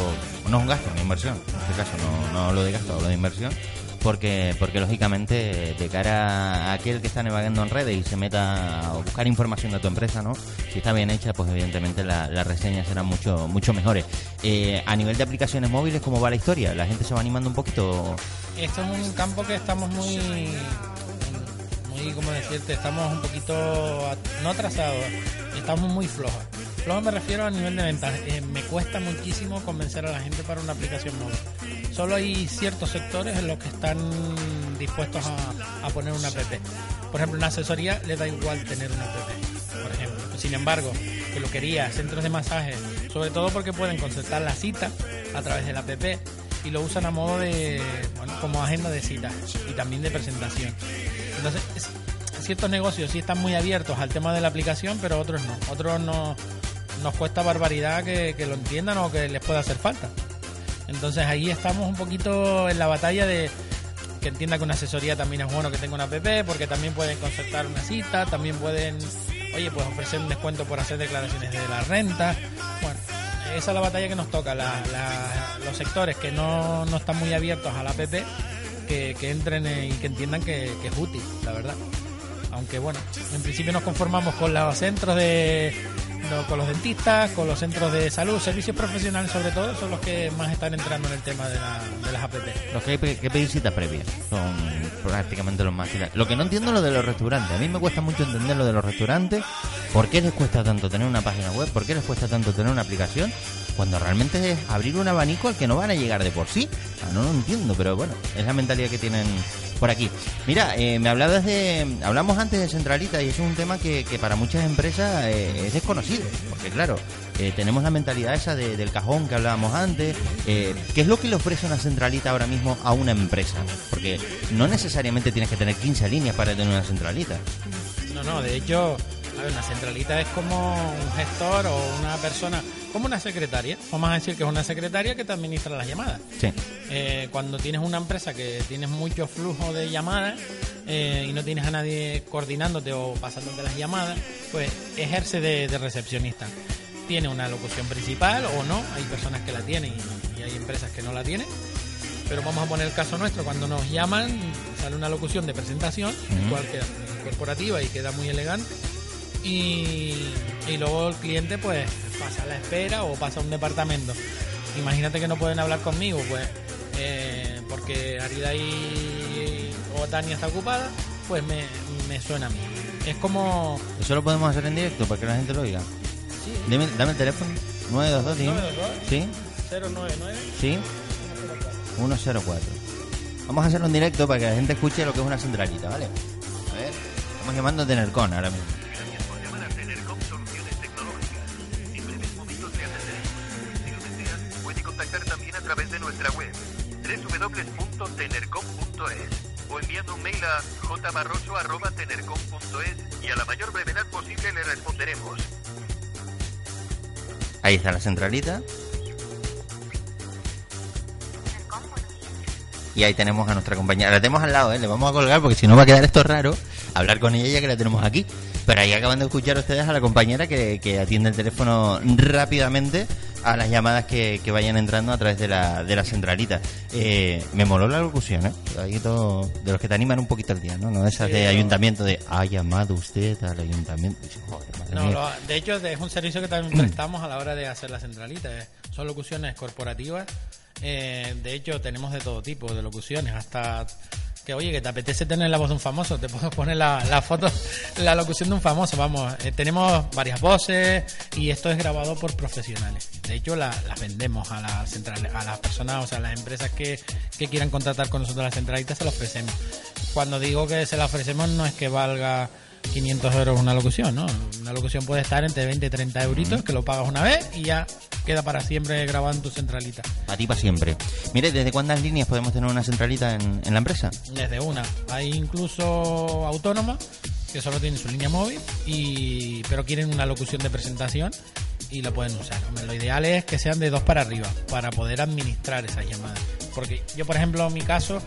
no es un gasto, una inversión. En este caso no, no hablo de gasto, hablo de inversión. Porque, porque lógicamente de cara a aquel que está navegando en redes y se meta a buscar información de tu empresa, ¿no? Si está bien hecha, pues evidentemente la- las reseñas serán mucho, mucho mejores. Eh, a nivel de aplicaciones móviles, ¿cómo va la historia? ¿La gente se va animando un poquito? Esto es un campo que estamos muy, ¿cómo decirte? Estamos un poquito, no atrasados, estamos muy flojos. Flojos me refiero a nivel de ventas. Eh, me cuesta muchísimo convencer a la gente para una aplicación móvil. Solo hay ciertos sectores en los que están dispuestos a, a poner una app. Por ejemplo, una asesoría le da igual tener una app, por ejemplo. Sin embargo, peluquería, centros de masaje, sobre todo porque pueden concertar la cita a través de la app y lo usan a modo de, bueno, como agenda de citas y también de presentación. Entonces, es- ciertos negocios sí están muy abiertos al tema de la aplicación, pero otros no. Otros no nos cuesta barbaridad que, lo entiendan o que les pueda hacer falta. Entonces ahí estamos un poquito en la batalla de que entienda que una asesoría también es bueno que tenga una app, porque también pueden concertar una cita, también pueden, oye, pues ofrecer un descuento por hacer declaraciones de la renta. Bueno, esa es la batalla que nos toca, los sectores que no, no están muy abiertos a la app, que, que entren y que entiendan que, es útil, la verdad. Aunque bueno, en principio nos conformamos con los centros de con los dentistas, con los centros de salud, servicios profesionales sobre todo, son los que más están entrando en el tema de, la- de las app. Los que hay que pedir cita previa son prácticamente los más. Lo que no entiendo es lo de los restaurantes. A mí me cuesta mucho entender lo de los restaurantes. ¿Por qué les cuesta tanto tener una página web? ¿Por qué les cuesta tanto tener una aplicación? Cuando realmente es abrir un abanico al que no van a llegar de por sí. Sea, no lo entiendo, pero bueno, es la mentalidad que tienen por aquí. Mira, eh, me hablabas de. Hablamos antes de Centralita y es un tema que, para muchas empresas eh, es desconocido. Porque, claro, eh, tenemos la mentalidad esa de- del cajón que hablábamos antes. ¿Qué es lo que le ofrece una centralita ahora mismo a una empresa? Porque no necesariamente tienes que tener 15 líneas para tener una centralita. No, no, de hecho, a ver, una centralita es como un gestor o una persona, como una secretaria. Vamos a decir que es una secretaria que te administra las llamadas. Sí. Eh, cuando tienes una empresa que tienes mucho flujo de llamadas eh, y no tienes a nadie coordinándote o pasándote las llamadas, pues ejerce de, de recepcionista. Tiene una locución principal o no, hay personas que la tienen y, y hay empresas que no la tienen. Pero vamos a poner el caso nuestro, cuando nos llaman sale una locución de presentación, cual queda corporativa y queda muy elegante. Y, y luego el cliente pues pasa a la espera o pasa a un departamento. Imagínate que no pueden hablar conmigo, pues eh, porque Arida y, o Tania está ocupada, pues me, me suena a mí. Es como... Eso lo podemos hacer en directo para que la gente lo oiga. Dime- dame el teléfono. 922, ¿sí? 922. ¿Sí? 099 ¿Sí? 104. Vamos a hacerlo en directo para que la gente escuche lo que es una centralita, ¿vale? A ver, estamos llamando a Tenercon ahora mismo. Nuestra www.tenercom.es. o enviando un mail a jbarroso.tenercom.es y a la mayor brevedad posible le responderemos. Ahí está la centralita. Y ahí tenemos a nuestra compañera. La tenemos al lado, ¿eh? Le vamos a colgar porque si no va a quedar esto raro. Hablar con ella ya que la tenemos aquí. Pero ahí acaban de escuchar ustedes a la compañera que atiende el teléfono rápidamente a las llamadas que, que vayan entrando a través de la, de la centralita. Eh, me moló la locución, ¿eh? Ahí todo, de los que te animan un poquito el día, ¿no? No esas Sí, de no. ayuntamiento de ha llamado usted al ayuntamiento. Joder, No, lo- de hecho es un servicio que también prestamos a la hora de hacer la centralita. eh. Son locuciones corporativas. eh, de hecho tenemos de todo tipo de locuciones, hasta que oye que te apetece tener la voz de un famoso, te puedo poner la, la foto, la locución de un famoso. Vamos, eh, tenemos varias voces y esto es grabado por profesionales. De hecho la- las vendemos a las centrales, a las personas, o sea, a las empresas que, que quieran contratar con nosotros la centralita se la ofrecemos. Cuando digo que se la ofrecemos no es que valga 500 euros una locución, ¿no? Una locución puede estar entre 20 y 30 euritos, que lo pagas una vez y ya queda para siempre grabado en tu centralita. A ti para siempre. Mire, ¿desde cuántas líneas podemos tener una centralita en, en la empresa? Desde una. Hay incluso autónomas que solo tienen su línea móvil, y pero quieren una locución de presentación y la pueden usar. Hombre, Lo ideal es que sean de dos para arriba, para poder administrar esas llamadas. Porque yo, por ejemplo, en mi caso,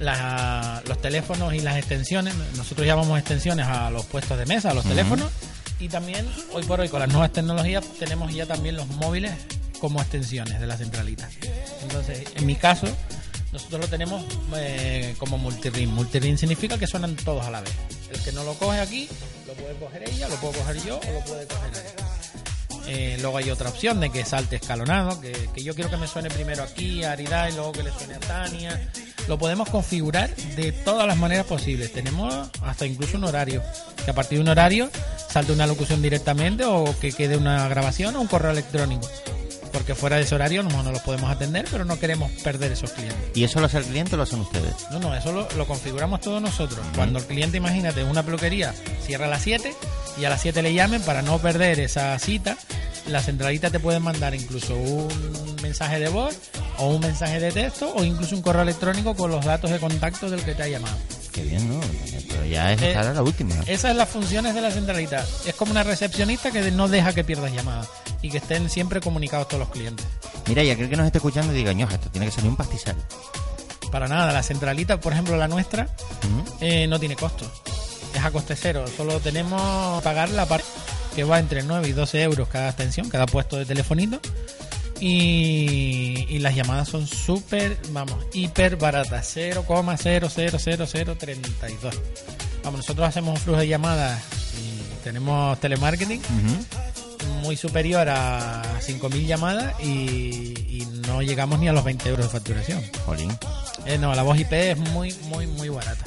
la- los teléfonos y las extensiones, nosotros llamamos extensiones a los puestos de mesa, a los teléfonos, y también hoy por hoy con las nuevas tecnologías tenemos ya también los móviles como extensiones de la centralita. Entonces, en mi caso, nosotros lo tenemos eh, como multiring. Multiring significa que suenan todos a la vez. El que no lo coge aquí, lo puede coger ella, lo puedo coger yo o lo puede coger él. Eh, luego hay otra opción de que salte escalonado, que, que yo quiero que me suene primero aquí a Arida y luego que le suene a Tania. Lo podemos configurar de todas las maneras posibles. Tenemos hasta incluso un horario. Que a partir de un horario salte una locución directamente o que quede una grabación o un correo electrónico. Porque fuera de ese horario no, no los podemos atender, pero no queremos perder esos clientes. ¿Y eso lo hace el cliente o lo hacen ustedes? No, no, eso lo, lo configuramos todos nosotros. Cuando el cliente, imagínate, una peluquería cierra a las 7 y a las 7 le llamen para no perder esa cita, la centralita te puede mandar incluso un mensaje de voz o un mensaje de texto o incluso un correo electrónico con los datos de contacto del que te ha llamado. Qué bien, ¿no? Pero ya es Eh, la última. Esas son las funciones de la centralita. Es como una recepcionista que no deja que pierdas llamadas y que estén siempre comunicados todos los clientes. Mira, y aquel que nos esté escuchando diga, ñoja, esto tiene que salir un pastizal. Para nada, la centralita, por ejemplo, la nuestra, eh, no tiene costo. Es a coste cero. Solo tenemos que pagar la parte que va entre 9 y 12 euros cada extensión, cada puesto de telefonito. Y, y las llamadas son súper, vamos, hiper baratas. 0,00032. Vamos, nosotros hacemos un flujo de llamadas y tenemos telemarketing muy superior a 5.000 llamadas y, y no llegamos ni a los 20 euros de facturación. Jolín. Eh, no, la voz IP es muy, muy, muy barata.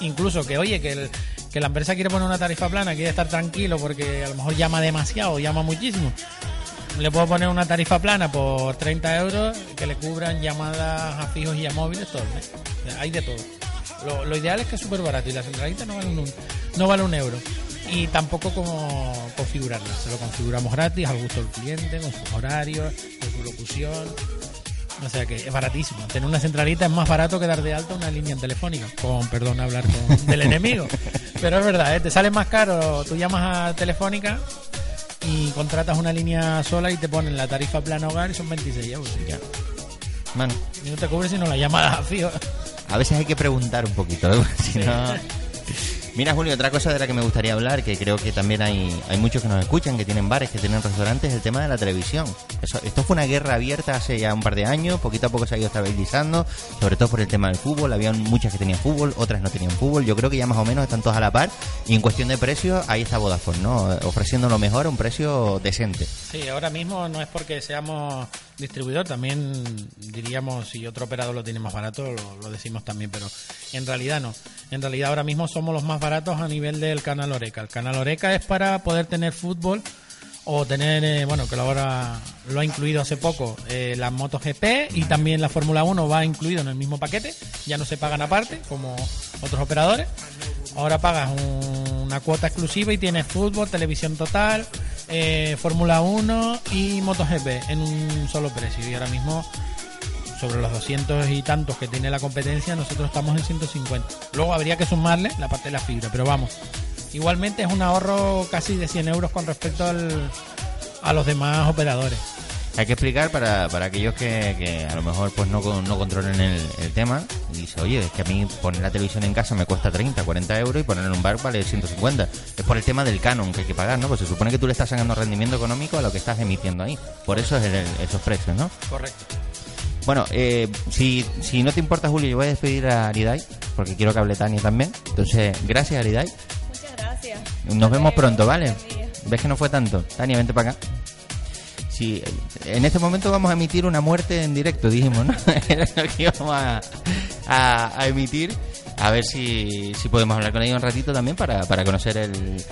Incluso que, oye, que, el- que la empresa quiere poner una tarifa plana, quiere estar tranquilo porque a lo mejor llama demasiado, llama muchísimo. Le puedo poner una tarifa plana por 30 euros que le cubran llamadas a fijos y a móviles todo el mes. Hay de todo. Lo, lo ideal es que es súper barato y la centralita no vale, un, no vale un euro. Y tampoco como configurarla. Se lo configuramos gratis al gusto del cliente, con sus horarios, con su locución. O sea que es baratísimo. Tener una centralita es más barato que dar de alta una línea telefónica. Con perdón hablar con, del enemigo. (laughs) Pero es verdad, ¿eh? te sale más caro. Tú llamas a Telefónica y contratas una línea sola y te ponen la tarifa plana hogar y son 26 euros. Ya. Bueno, Y no te cubre sino la llamada (laughs) a fijo. a veces hay que preguntar un poquito, ¿eh? (laughs) si no... Mira, Julio, otra cosa de la que me gustaría hablar, que creo que también hay, hay muchos que nos escuchan, que tienen bares, que tienen restaurantes, es el tema de la televisión. Eso- esto fue una guerra abierta hace ya un par de años, poquito a poco se ha ido estabilizando, sobre todo por el tema del fútbol. Había muchas que tenían fútbol, otras no tenían fútbol. Yo creo que ya más o menos están todas a la par. Y en cuestión de precios, ahí está Vodafone, ¿no? Ofreciendo lo mejor a un precio decente. Sí, ahora mismo no es porque seamos distribuidor, también diríamos si otro operador lo tiene más barato, lo, lo decimos también, pero en realidad no. En realidad ahora mismo somos los más baratos a nivel del canal Oreca. El canal Oreca es para poder tener fútbol o tener, eh, bueno, que ahora lo ha incluido hace poco, eh, la MotoGP y también la Fórmula 1 va incluido en el mismo paquete, ya no se pagan aparte como otros operadores. Ahora pagas un- una cuota exclusiva y tienes fútbol, televisión total, eh, Fórmula 1 y MotoGP en un solo precio. Y ahora mismo sobre los 200 y tantos que tiene la competencia, nosotros estamos en 150. Luego habría que sumarle la parte de la fibra, pero vamos. Igualmente es un ahorro casi de 100 euros con respecto al, a los demás operadores. Hay que explicar para, para aquellos que, que a lo mejor pues no, no controlen el, el tema y dice, oye, es que a mí poner la televisión en casa me cuesta 30, 40 euros y ponerla en un bar vale 150. Es por el tema del canon que hay que pagar, ¿no? Pues se supone que tú le estás sacando rendimiento económico a lo que estás emitiendo ahí. Por eso es el- esos precios, ¿no? Correcto. Bueno, eh, si, si no te importa, Julio, yo voy a despedir a Aridai, porque quiero que hable Tania también. Entonces, gracias, Aridai. Muchas gracias. Nos vemos pronto, ¿vale? ¿Ves que no fue tanto? Tania, vente para acá. Sí, en este momento vamos a emitir una muerte en directo, dijimos, ¿no? (laughs) Era lo que íbamos a, a- a emitir. A ver si, si podemos hablar con ellos un ratito también para, para conocer el,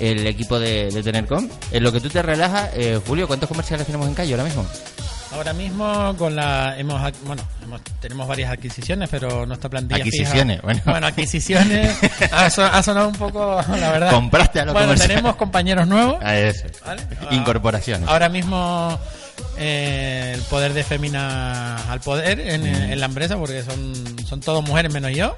el equipo de, de Tenercom. En lo que tú te relajas, eh, Julio, ¿cuántos comerciales tenemos en calle ahora mismo? Ahora mismo con la hemos bueno hemos- tenemos varias adquisiciones pero nuestra plantilla fija- Adquisiciones, bueno. adquisiciones ha, so- ha sonado un poco (laughs) la verdad Compraste a los bueno tenemos compañeros nuevos A eso. ¿vale? (laughs) Incorporaciones. ahora mismo eh, el poder de Femina al poder en, Mm. en la empresa porque son son todos mujeres menos yo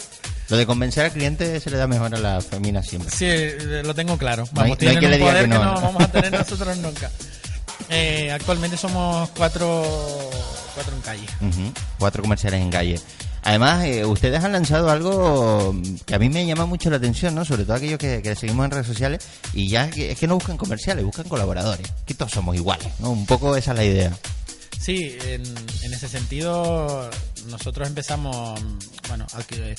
Lo de convencer al cliente se le da mejor a la femina siempre. Sí, lo tengo claro. No hay- no hay que le diga poder que ¿no? vamos a tener (laughs) nosotros nunca. Eh, actualmente somos cuatro, cuatro en calle. Cuatro comerciales en calle. Además, eh, ustedes han lanzado algo que a mí me llama mucho la atención, ¿no? Sobre todo aquellos que, que seguimos en redes sociales y ya es que no buscan comerciales, buscan colaboradores. Que todos somos iguales, ¿no? Un poco esa es la idea. Sí, en, en ese sentido nosotros empezamos, bueno, al que-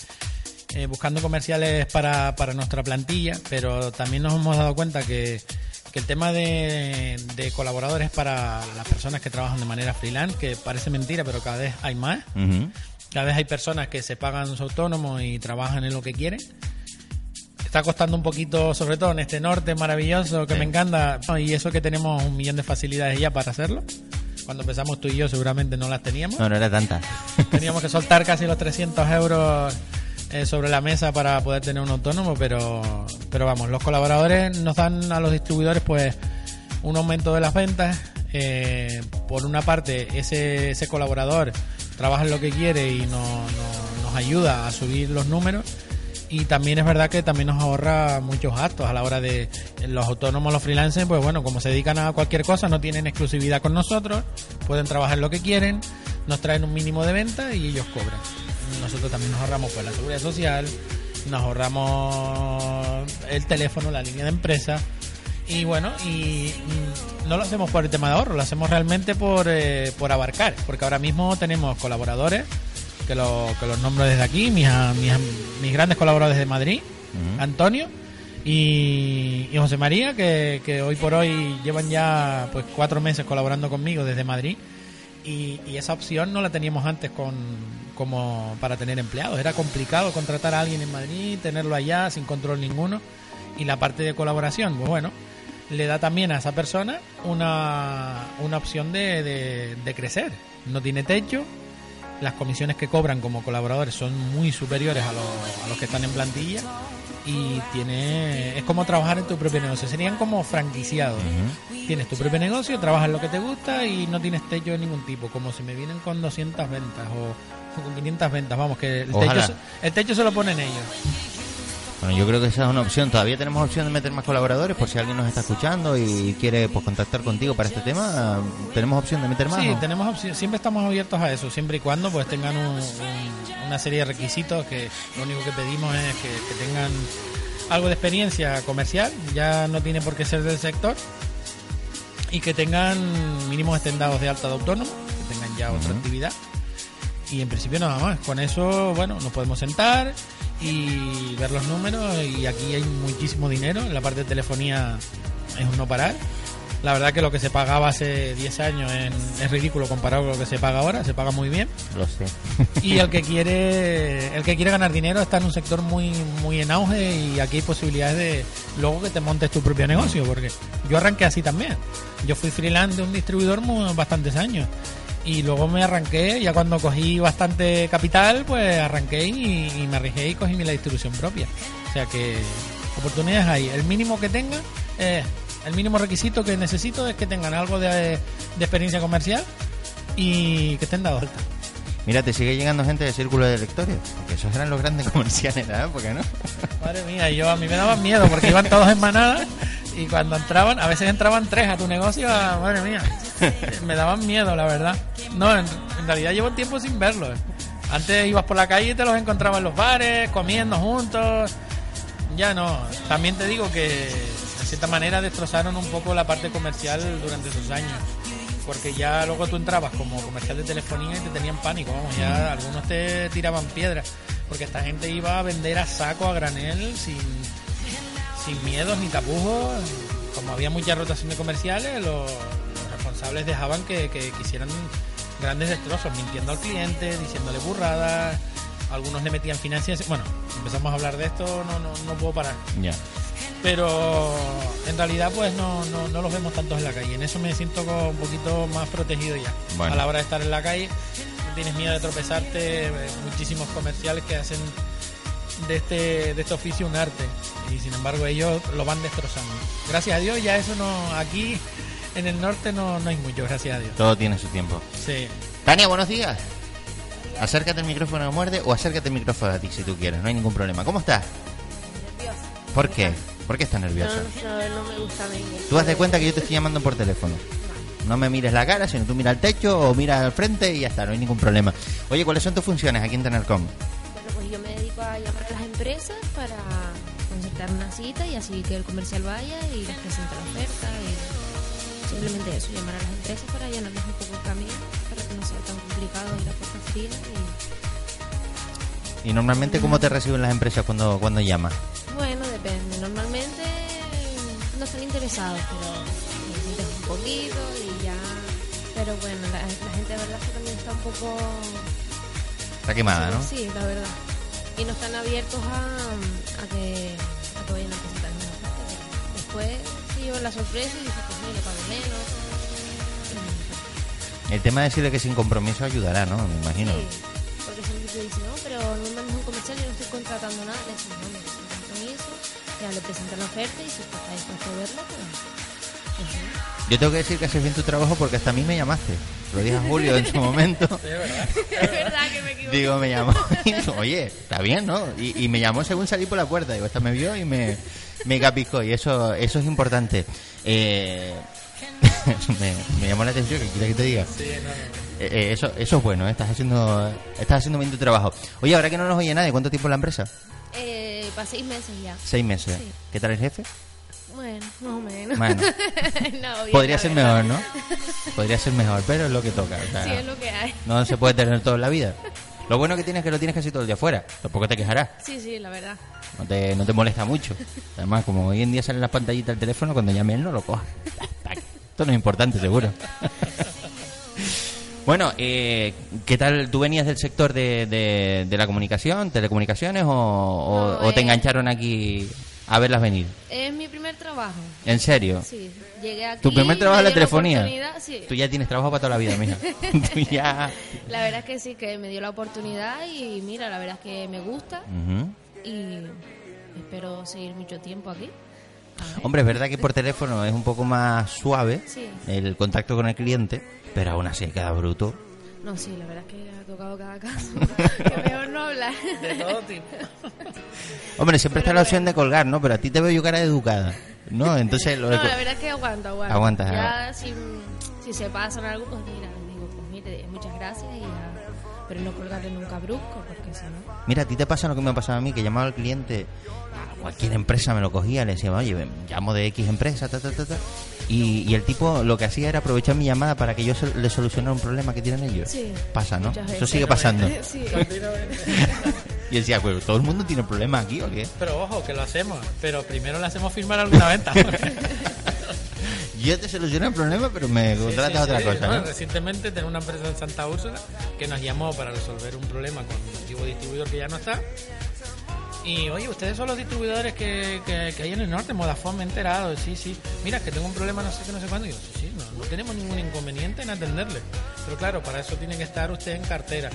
eh, buscando comerciales para, para nuestra plantilla, pero también nos hemos dado cuenta que, que el tema de, de colaboradores para las personas que trabajan de manera freelance, que parece mentira, pero cada vez hay más. Cada vez hay personas que se pagan su autónomo y trabajan en lo que quieren. Está costando un poquito, sobre todo en este norte maravilloso que me encanta, y eso que tenemos un millón de facilidades ya para hacerlo. Cuando empezamos tú y yo seguramente no las teníamos. No, no era tanta. Teníamos que soltar casi los 300 euros eh, sobre la mesa para poder tener un autónomo, pero, pero vamos, los colaboradores nos dan a los distribuidores pues un aumento de las ventas. eh, por una parte, ese, ese colaborador trabaja en lo que quiere y no- no- nos ayuda a subir los números. Y también es verdad que también nos ahorra muchos gastos a la hora de los autónomos, los freelancers, pues bueno, como se dedican a cualquier cosa, no tienen exclusividad con nosotros, pueden trabajar lo que quieren, nos traen un mínimo de venta y ellos cobran. Nosotros también nos ahorramos pues la seguridad social, nos ahorramos el teléfono, la línea de empresa y bueno, y mm, no lo hacemos por el tema de ahorro, lo hacemos realmente por, eh, por abarcar, porque ahora mismo tenemos colaboradores que, lo, que los nombro desde aquí, mis, a- mis, mis grandes colaboradores de Madrid. Antonio y, y José María, que, que hoy por hoy llevan ya pues cuatro meses colaborando conmigo desde Madrid. Y, y esa opción no la teníamos antes con, como para tener empleados. Era complicado contratar a alguien en Madrid, tenerlo allá sin control ninguno. Y la parte de colaboración, pues bueno, le da también a esa persona una, una opción de, de- de crecer. No tiene techo, las comisiones que cobran como colaboradores son muy superiores a los, a los que están en plantilla y tiene es como trabajar en tu propio negocio. Serían como franquiciados. Tienes tu propio negocio trabajas lo que te gusta y no tienes techo de ningún tipo como si me vienen con 200 ventas o, o con 500 ventas vamos que el Ojalá. techo, el techo se lo ponen ellos Bueno, yo creo que esa es una opción. Todavía tenemos opción de meter más colaboradores por si alguien nos está escuchando y quiere pues contactar contigo para este tema. ¿Tenemos opción de meter más? Sí, tenemos opción, siempre estamos abiertos a eso, siempre y cuando pues tengan un- un- una serie de requisitos que lo único que pedimos es que, que tengan algo de experiencia comercial, ya no tiene por qué ser del sector, y que tengan mínimos estendados de alta de autónomo, que tengan ya otra actividad. Y en principio nada más, con eso, bueno, nos podemos sentar y ver los números y aquí hay muchísimo dinero, en la parte de telefonía es un no parar. La verdad que lo que se pagaba hace 10 años en- es ridículo comparado con lo que se paga ahora, se paga muy bien. Lo sé. (laughs) Y el que quiere el que quiere ganar dinero está en un sector muy muy en auge y aquí hay posibilidades de luego que te montes tu propio negocio, porque yo arranqué así también. Yo fui freelance de un distribuidor muy, bastantes años y luego me arranqué, ya cuando cogí bastante capital, pues arranqué y, y me arriesgué y cogí mi la distribución propia. O sea que oportunidades hay. El mínimo que tengan, eh, el mínimo requisito que necesito es que tengan algo de, de experiencia comercial y que estén dados alta. Mira, te sigue llegando gente de círculo de lectores, porque esos eran los grandes (laughs) comerciales de la época, ¿no? Madre mía, yo a mí me daban miedo porque iban todos en manada y cuando entraban, a veces entraban tres a tu negocio, madre mía, (laughs) me daban miedo, la verdad. No, en, en realidad llevo tiempo sin verlos. Antes ibas por la calle y te los encontrabas en los bares, comiendo juntos. Ya no. También te digo que de cierta manera destrozaron un poco la parte comercial durante esos años. Porque ya luego tú entrabas como comercial de telefonía y te tenían pánico, vamos, ya algunos te tiraban piedras. Porque esta gente iba a vender a saco, a granel, sin, sin miedos ni tapujos. Como había mucha rotación de comerciales, los, los responsables dejaban que, que, que hicieran grandes destrozos, mintiendo al cliente, diciéndole burradas. Algunos le metían financiación. Bueno, empezamos a hablar de esto, no, no, no puedo parar. Ya. Pero en realidad, pues no, no, no los vemos tantos en la calle. En eso me siento como un poquito más protegido ya. Bueno. A la hora de estar en la calle, tienes miedo de tropezarte. eh, Muchísimos comerciales que hacen de este, de este oficio un arte. Y sin embargo, ellos lo van destrozando. Gracias a Dios, ya eso no. Aquí en el norte no, no hay mucho, gracias a Dios. Todo tiene su tiempo. Sí. Tania, buenos días. Acércate el micrófono a muerde o acércate el micrófono a ti si tú quieres, no hay ningún problema. ¿Cómo estás? Nerviosa. ¿Por qué? ¿Por qué estás nerviosa? No, no, no me gusta mí. Tú haz de cuenta que yo te estoy llamando por teléfono. No me mires la cara, sino tú mira al techo o mira al frente y ya está, no hay ningún problema. Oye, ¿cuáles son tus funciones aquí en Tenercom? A llamar a las empresas para concertar una cita y así que el comercial vaya y les presente la oferta y simplemente eso, llamar a las empresas para llenarles un poco el camino para que no sea tan complicado ir a puerta fría y Y normalmente, ¿cómo te reciben las empresas cuando, cuando llamas? bueno, depende. Normalmente no están interesados, pero un poquito y ya. Pero bueno, la, la gente de verdad que también está un poco Está quemada, ¿no? Sí, la verdad. Y no están abiertos a, a, que, a que vayan a presentar Después se llevan la sorpresa y dicen, pues mira, pago menos. El tema de decirle que sin compromiso ayudará, ¿no? Me imagino. Sí, porque siempre te dicen, no, pero no me mandes un comercial y no estoy contratando nada. Le dicen, no, mira, sin compromiso. Ya le presentan la oferta y si está dispuesto a verla, pues... pues sí. Yo tengo que decir que haces bien tu trabajo porque hasta a mí me llamaste. Lo dije a Julio en su (laughs) momento. Es verdad que me equivoqué. Digo, me llamó. (laughs) y dijo, Oye, está bien, ¿no? Y, y me llamó según salí por la puerta. Digo, esta me vio y me, me capiscó. Y eso, eso es importante. Eh, (laughs) me, me llamó la atención, que quieres que te diga. Eh, eh, eso, eso es bueno, ¿eh? estás haciendo, estás haciendo bien tu trabajo. Oye, ahora que no nos oye nadie, ¿cuánto tiempo en la empresa? Eh, para seis meses ya. Seis meses. Sí. ¿Qué tal el jefe? Bueno, más o menos. Bueno. (laughs) No, Podría ser mejor, ¿no? Podría ser mejor, pero es lo que toca. o sea, Sí, es lo que hay. No se puede tener todo en la vida. Lo bueno que tienes es que lo tienes casi todo el día afuera. Tampoco te quejarás. Sí, sí, la verdad. No te, no te molesta mucho. Además, como hoy en día salen las pantallitas del teléfono, cuando llame él no lo coja. Esto no es importante, seguro. (laughs) Bueno, eh, ¿qué tal? ¿Tú venías del sector de, de, de la comunicación, telecomunicaciones, o, o- No, o te eh. engancharon aquí a verlas venir? Es mi primer trabajo. ¿En serio? Sí, llegué aquí. ¿Tu primer trabajo es la telefonía? oportunidad, Sí. Tú ya tienes trabajo para toda la vida, mija. (laughs) Tú ya... La verdad es que sí, que me dio la oportunidad y mira, la verdad es que me gusta Ujú. y espero seguir mucho tiempo aquí. Hombre, es verdad que por teléfono es un poco más suave Sí. el contacto con el cliente, pero aún así queda bruto. No, sí, la verdad es que ha tocado cada caso. (laughs) que mejor no hablar. De todo tipo. Hombre, siempre está la opción de colgar, ¿no? Pero a ti te veo yo cara educada, ¿no? (laughs) Entonces lo No, la verdad es que aguanto, aguanto. Aguantas, Ya si, si se pasan algo, pues mira, digo, pues mire, muchas gracias y ya. Pero no colgarle nunca brusco, porque si no... Mira, a ti te pasa lo que me ha pasado a mí, que llamaba al cliente, a cualquier empresa me lo cogía, le decía, oye, llamo de X empresa, ta, ta, ta, ta. Y, y el tipo lo que hacía era aprovechar mi llamada para que yo se- le solucionara un problema que tienen ellos. Sí. Pasa, ¿no? Eso sigue pasando. (laughs) Sí. (laughs) y decía, pues, ¿todo el mundo tiene problemas aquí o qué? Pero ojo, que lo hacemos. Pero primero le hacemos firmar alguna venta. (laughs) Yo te soluciono el problema, pero me Sí, contratas sí, otra sí, cosa, no, ¿no? Recientemente tengo una empresa en Santa Úrsula que nos llamó para resolver un problema con un antiguo distribuidor que ya no está. Y oye, ustedes son los distribuidores que, que, hay en el norte, Modafone, me he enterado. Sí, sí. Mira, que tengo un problema, no sé qué, no sé cuándo. Y yo, sí, sí, no, no tenemos ningún inconveniente en atenderle. Pero claro, para eso tiene que estar usted en cartera.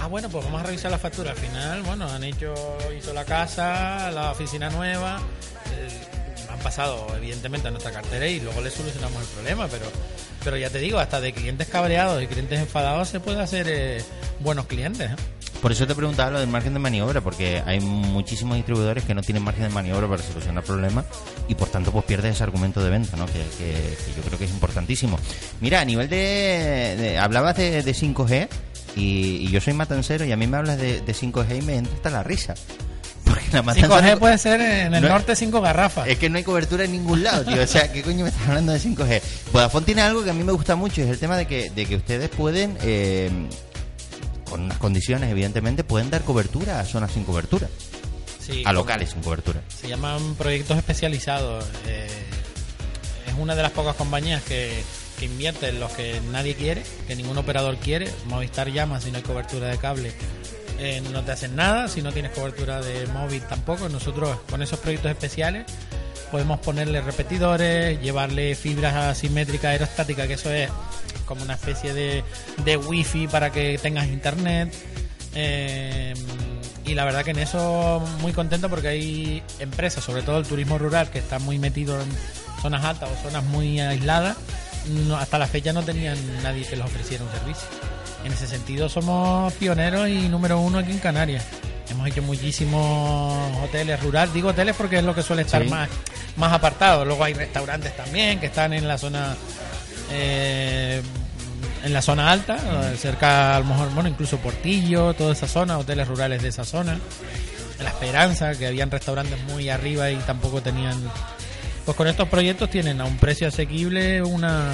Ah, bueno, pues vamos a revisar la factura. Al final, bueno, han hecho, hizo la casa, la oficina nueva. eh, han pasado evidentemente a nuestra cartera y luego le solucionamos el problema, pero pero ya te digo, hasta de clientes cabreados y clientes enfadados se puede hacer eh, buenos clientes. ¿eh? Por eso te preguntaba lo del margen de maniobra, porque hay muchísimos distribuidores que no tienen margen de maniobra para solucionar problemas y por tanto pues pierdes ese argumento de venta, ¿no? Que, que- que yo creo que es importantísimo. Mira, a nivel de... de- hablabas de, de 5G y, y yo soy matancero y a mí me hablas de, de 5G y me entra hasta la risa. (laughs) Porque la matanza... 5G no- puede ser en el no- norte 5 garrafas. Es que no hay cobertura en ningún lado, tío. O sea, ¿qué coño me estás hablando de 5G? Vodafone tiene algo que a mí me gusta mucho, es el tema de que, de que ustedes pueden, eh, con unas condiciones, evidentemente, pueden dar cobertura a zonas sin cobertura, Sí, a locales sin cobertura. Se llaman proyectos especializados. eh, es una de las pocas compañías que, que invierte en los que nadie quiere, que ningún operador quiere. Movistar llama si no hay cobertura de cable. eh, no te hacen nada, si no tienes cobertura de móvil tampoco. Nosotros con esos proyectos especiales podemos ponerle repetidores, llevarle fibras asimétricas aerostáticas, que eso es como una especie de, de wifi para que tengas internet. Eh, y la verdad que en eso muy contento porque hay empresas, sobre todo el turismo rural, que está muy metido en zonas altas o zonas muy aisladas. No- hasta la fecha no tenían nadie que les ofreciera un servicio. En ese sentido somos pioneros y número uno aquí en Canarias. Hemos hecho muchísimos hoteles rurales. Digo hoteles porque es lo que suele estar Sí. más, más apartado. Luego hay restaurantes también que están en la zona eh, en la zona alta, cerca a lo mejor, bueno, incluso Portillo, toda esa zona, hoteles rurales de esa zona. La Esperanza, que habían restaurantes muy arriba y tampoco tenían... Pues con estos proyectos tienen a un precio asequible una,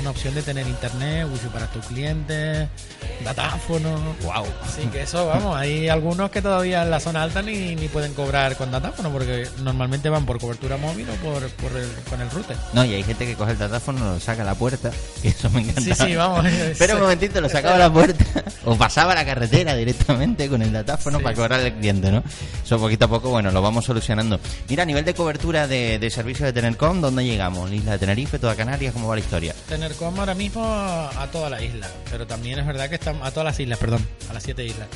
una opción de tener internet, wifi para tus clientes, datáfono. Wow. Así que eso, vamos, hay algunos que todavía en la zona alta ni, ni pueden cobrar con datáfono porque normalmente van por cobertura móvil o por, por el- con el router. No, y hay gente que coge el datáfono, lo saca a la puerta, (laughs) que eso me encanta. Sí, sí, vamos. (laughs) Pero un momentito, lo sacaba a la puerta (laughs) o pasaba a la carretera directamente con el datáfono Sí, para sí. cobrarle al cliente, ¿no? Eso poquito a poco, bueno, lo vamos solucionando. Mira, a nivel de cobertura de, de servicios de Tenercom, ¿dónde llegamos? ¿Isla de Tenerife, toda Canarias? ¿Cómo va la historia? Tenercom ahora mismo a, toda la isla, pero también es verdad que estamos a todas las islas, perdón, a las siete islas.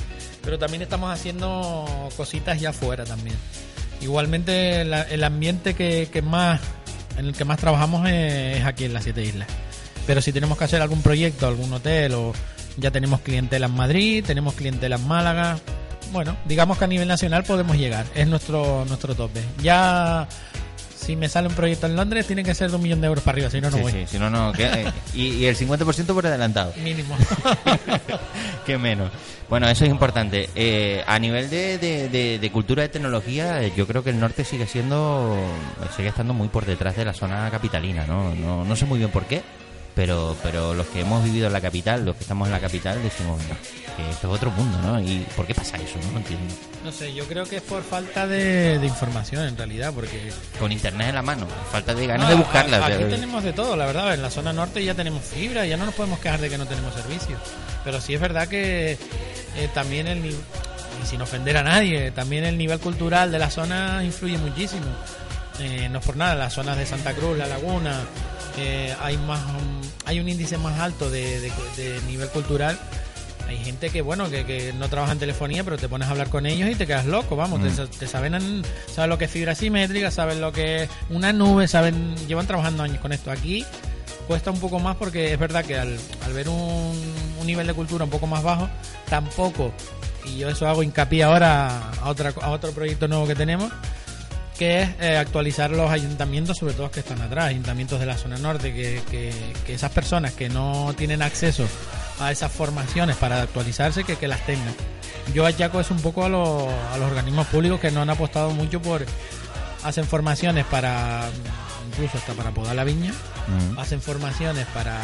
Pero también estamos haciendo cositas ya afuera también. Igualmente la- el ambiente que, más en el que más trabajamos es, es aquí en las siete islas. Pero si tenemos que hacer algún proyecto, algún hotel o ya tenemos clientela en Madrid, tenemos clientela en Málaga, bueno, digamos que a nivel nacional podemos llegar, es nuestro nuestro tope. Ya si me sale un proyecto en Londres tiene que ser de un millón de euros para arriba, si no no sí, voy. sí, si no, no. Eh, y, y el 50% por adelantado. Mínimo. (laughs) Qué menos. Bueno, eso es importante. Eh, a nivel de, de- de- de cultura de tecnología, yo creo que el norte sigue siendo, sigue estando muy por detrás de la zona capitalina, ¿no? No, no sé muy bien por qué, pero, pero los que hemos vivido en la capital, los que estamos en la capital, decimos "No, que esto es otro mundo, ¿no? ¿Y por qué pasa eso? No, No entiendo. No sé, yo creo que es por falta de, de información en realidad, porque... Con internet en la mano, falta de ganas No, de buscarla. a- Aquí tenemos de todo, la verdad. En la zona norte ya tenemos fibra, ya no nos podemos quejar de que no tenemos servicio. Pero sí es verdad que eh, también el y sin ofender a nadie, también el nivel cultural de la zona influye muchísimo. Eh, no es por nada, las zonas de Santa Cruz, La Laguna, eh, hay más um, hay un índice más alto de, de- de nivel cultural. Hay gente que, bueno, que, que no trabaja en telefonía, pero te pones a hablar con ellos y te quedas loco, vamos, Mm. te, te saben, en- saben lo que es fibra simétrica, saben lo que es una nube, saben, llevan trabajando años con esto. Aquí cuesta un poco más porque es verdad que al, al ver un, un nivel de cultura un poco más bajo, tampoco, y yo eso hago hincapié ahora a, otra, a otro proyecto nuevo que tenemos, que es eh, actualizar los ayuntamientos, sobre todo los que están atrás, ayuntamientos de la zona norte, que, que- que esas personas que no tienen acceso a esas formaciones para actualizarse, que, que las tengan. Yo achaco eso un poco a, los- a los organismos públicos que no han apostado mucho por... Hacen formaciones para, incluso hasta para podar la viña, hacen formaciones para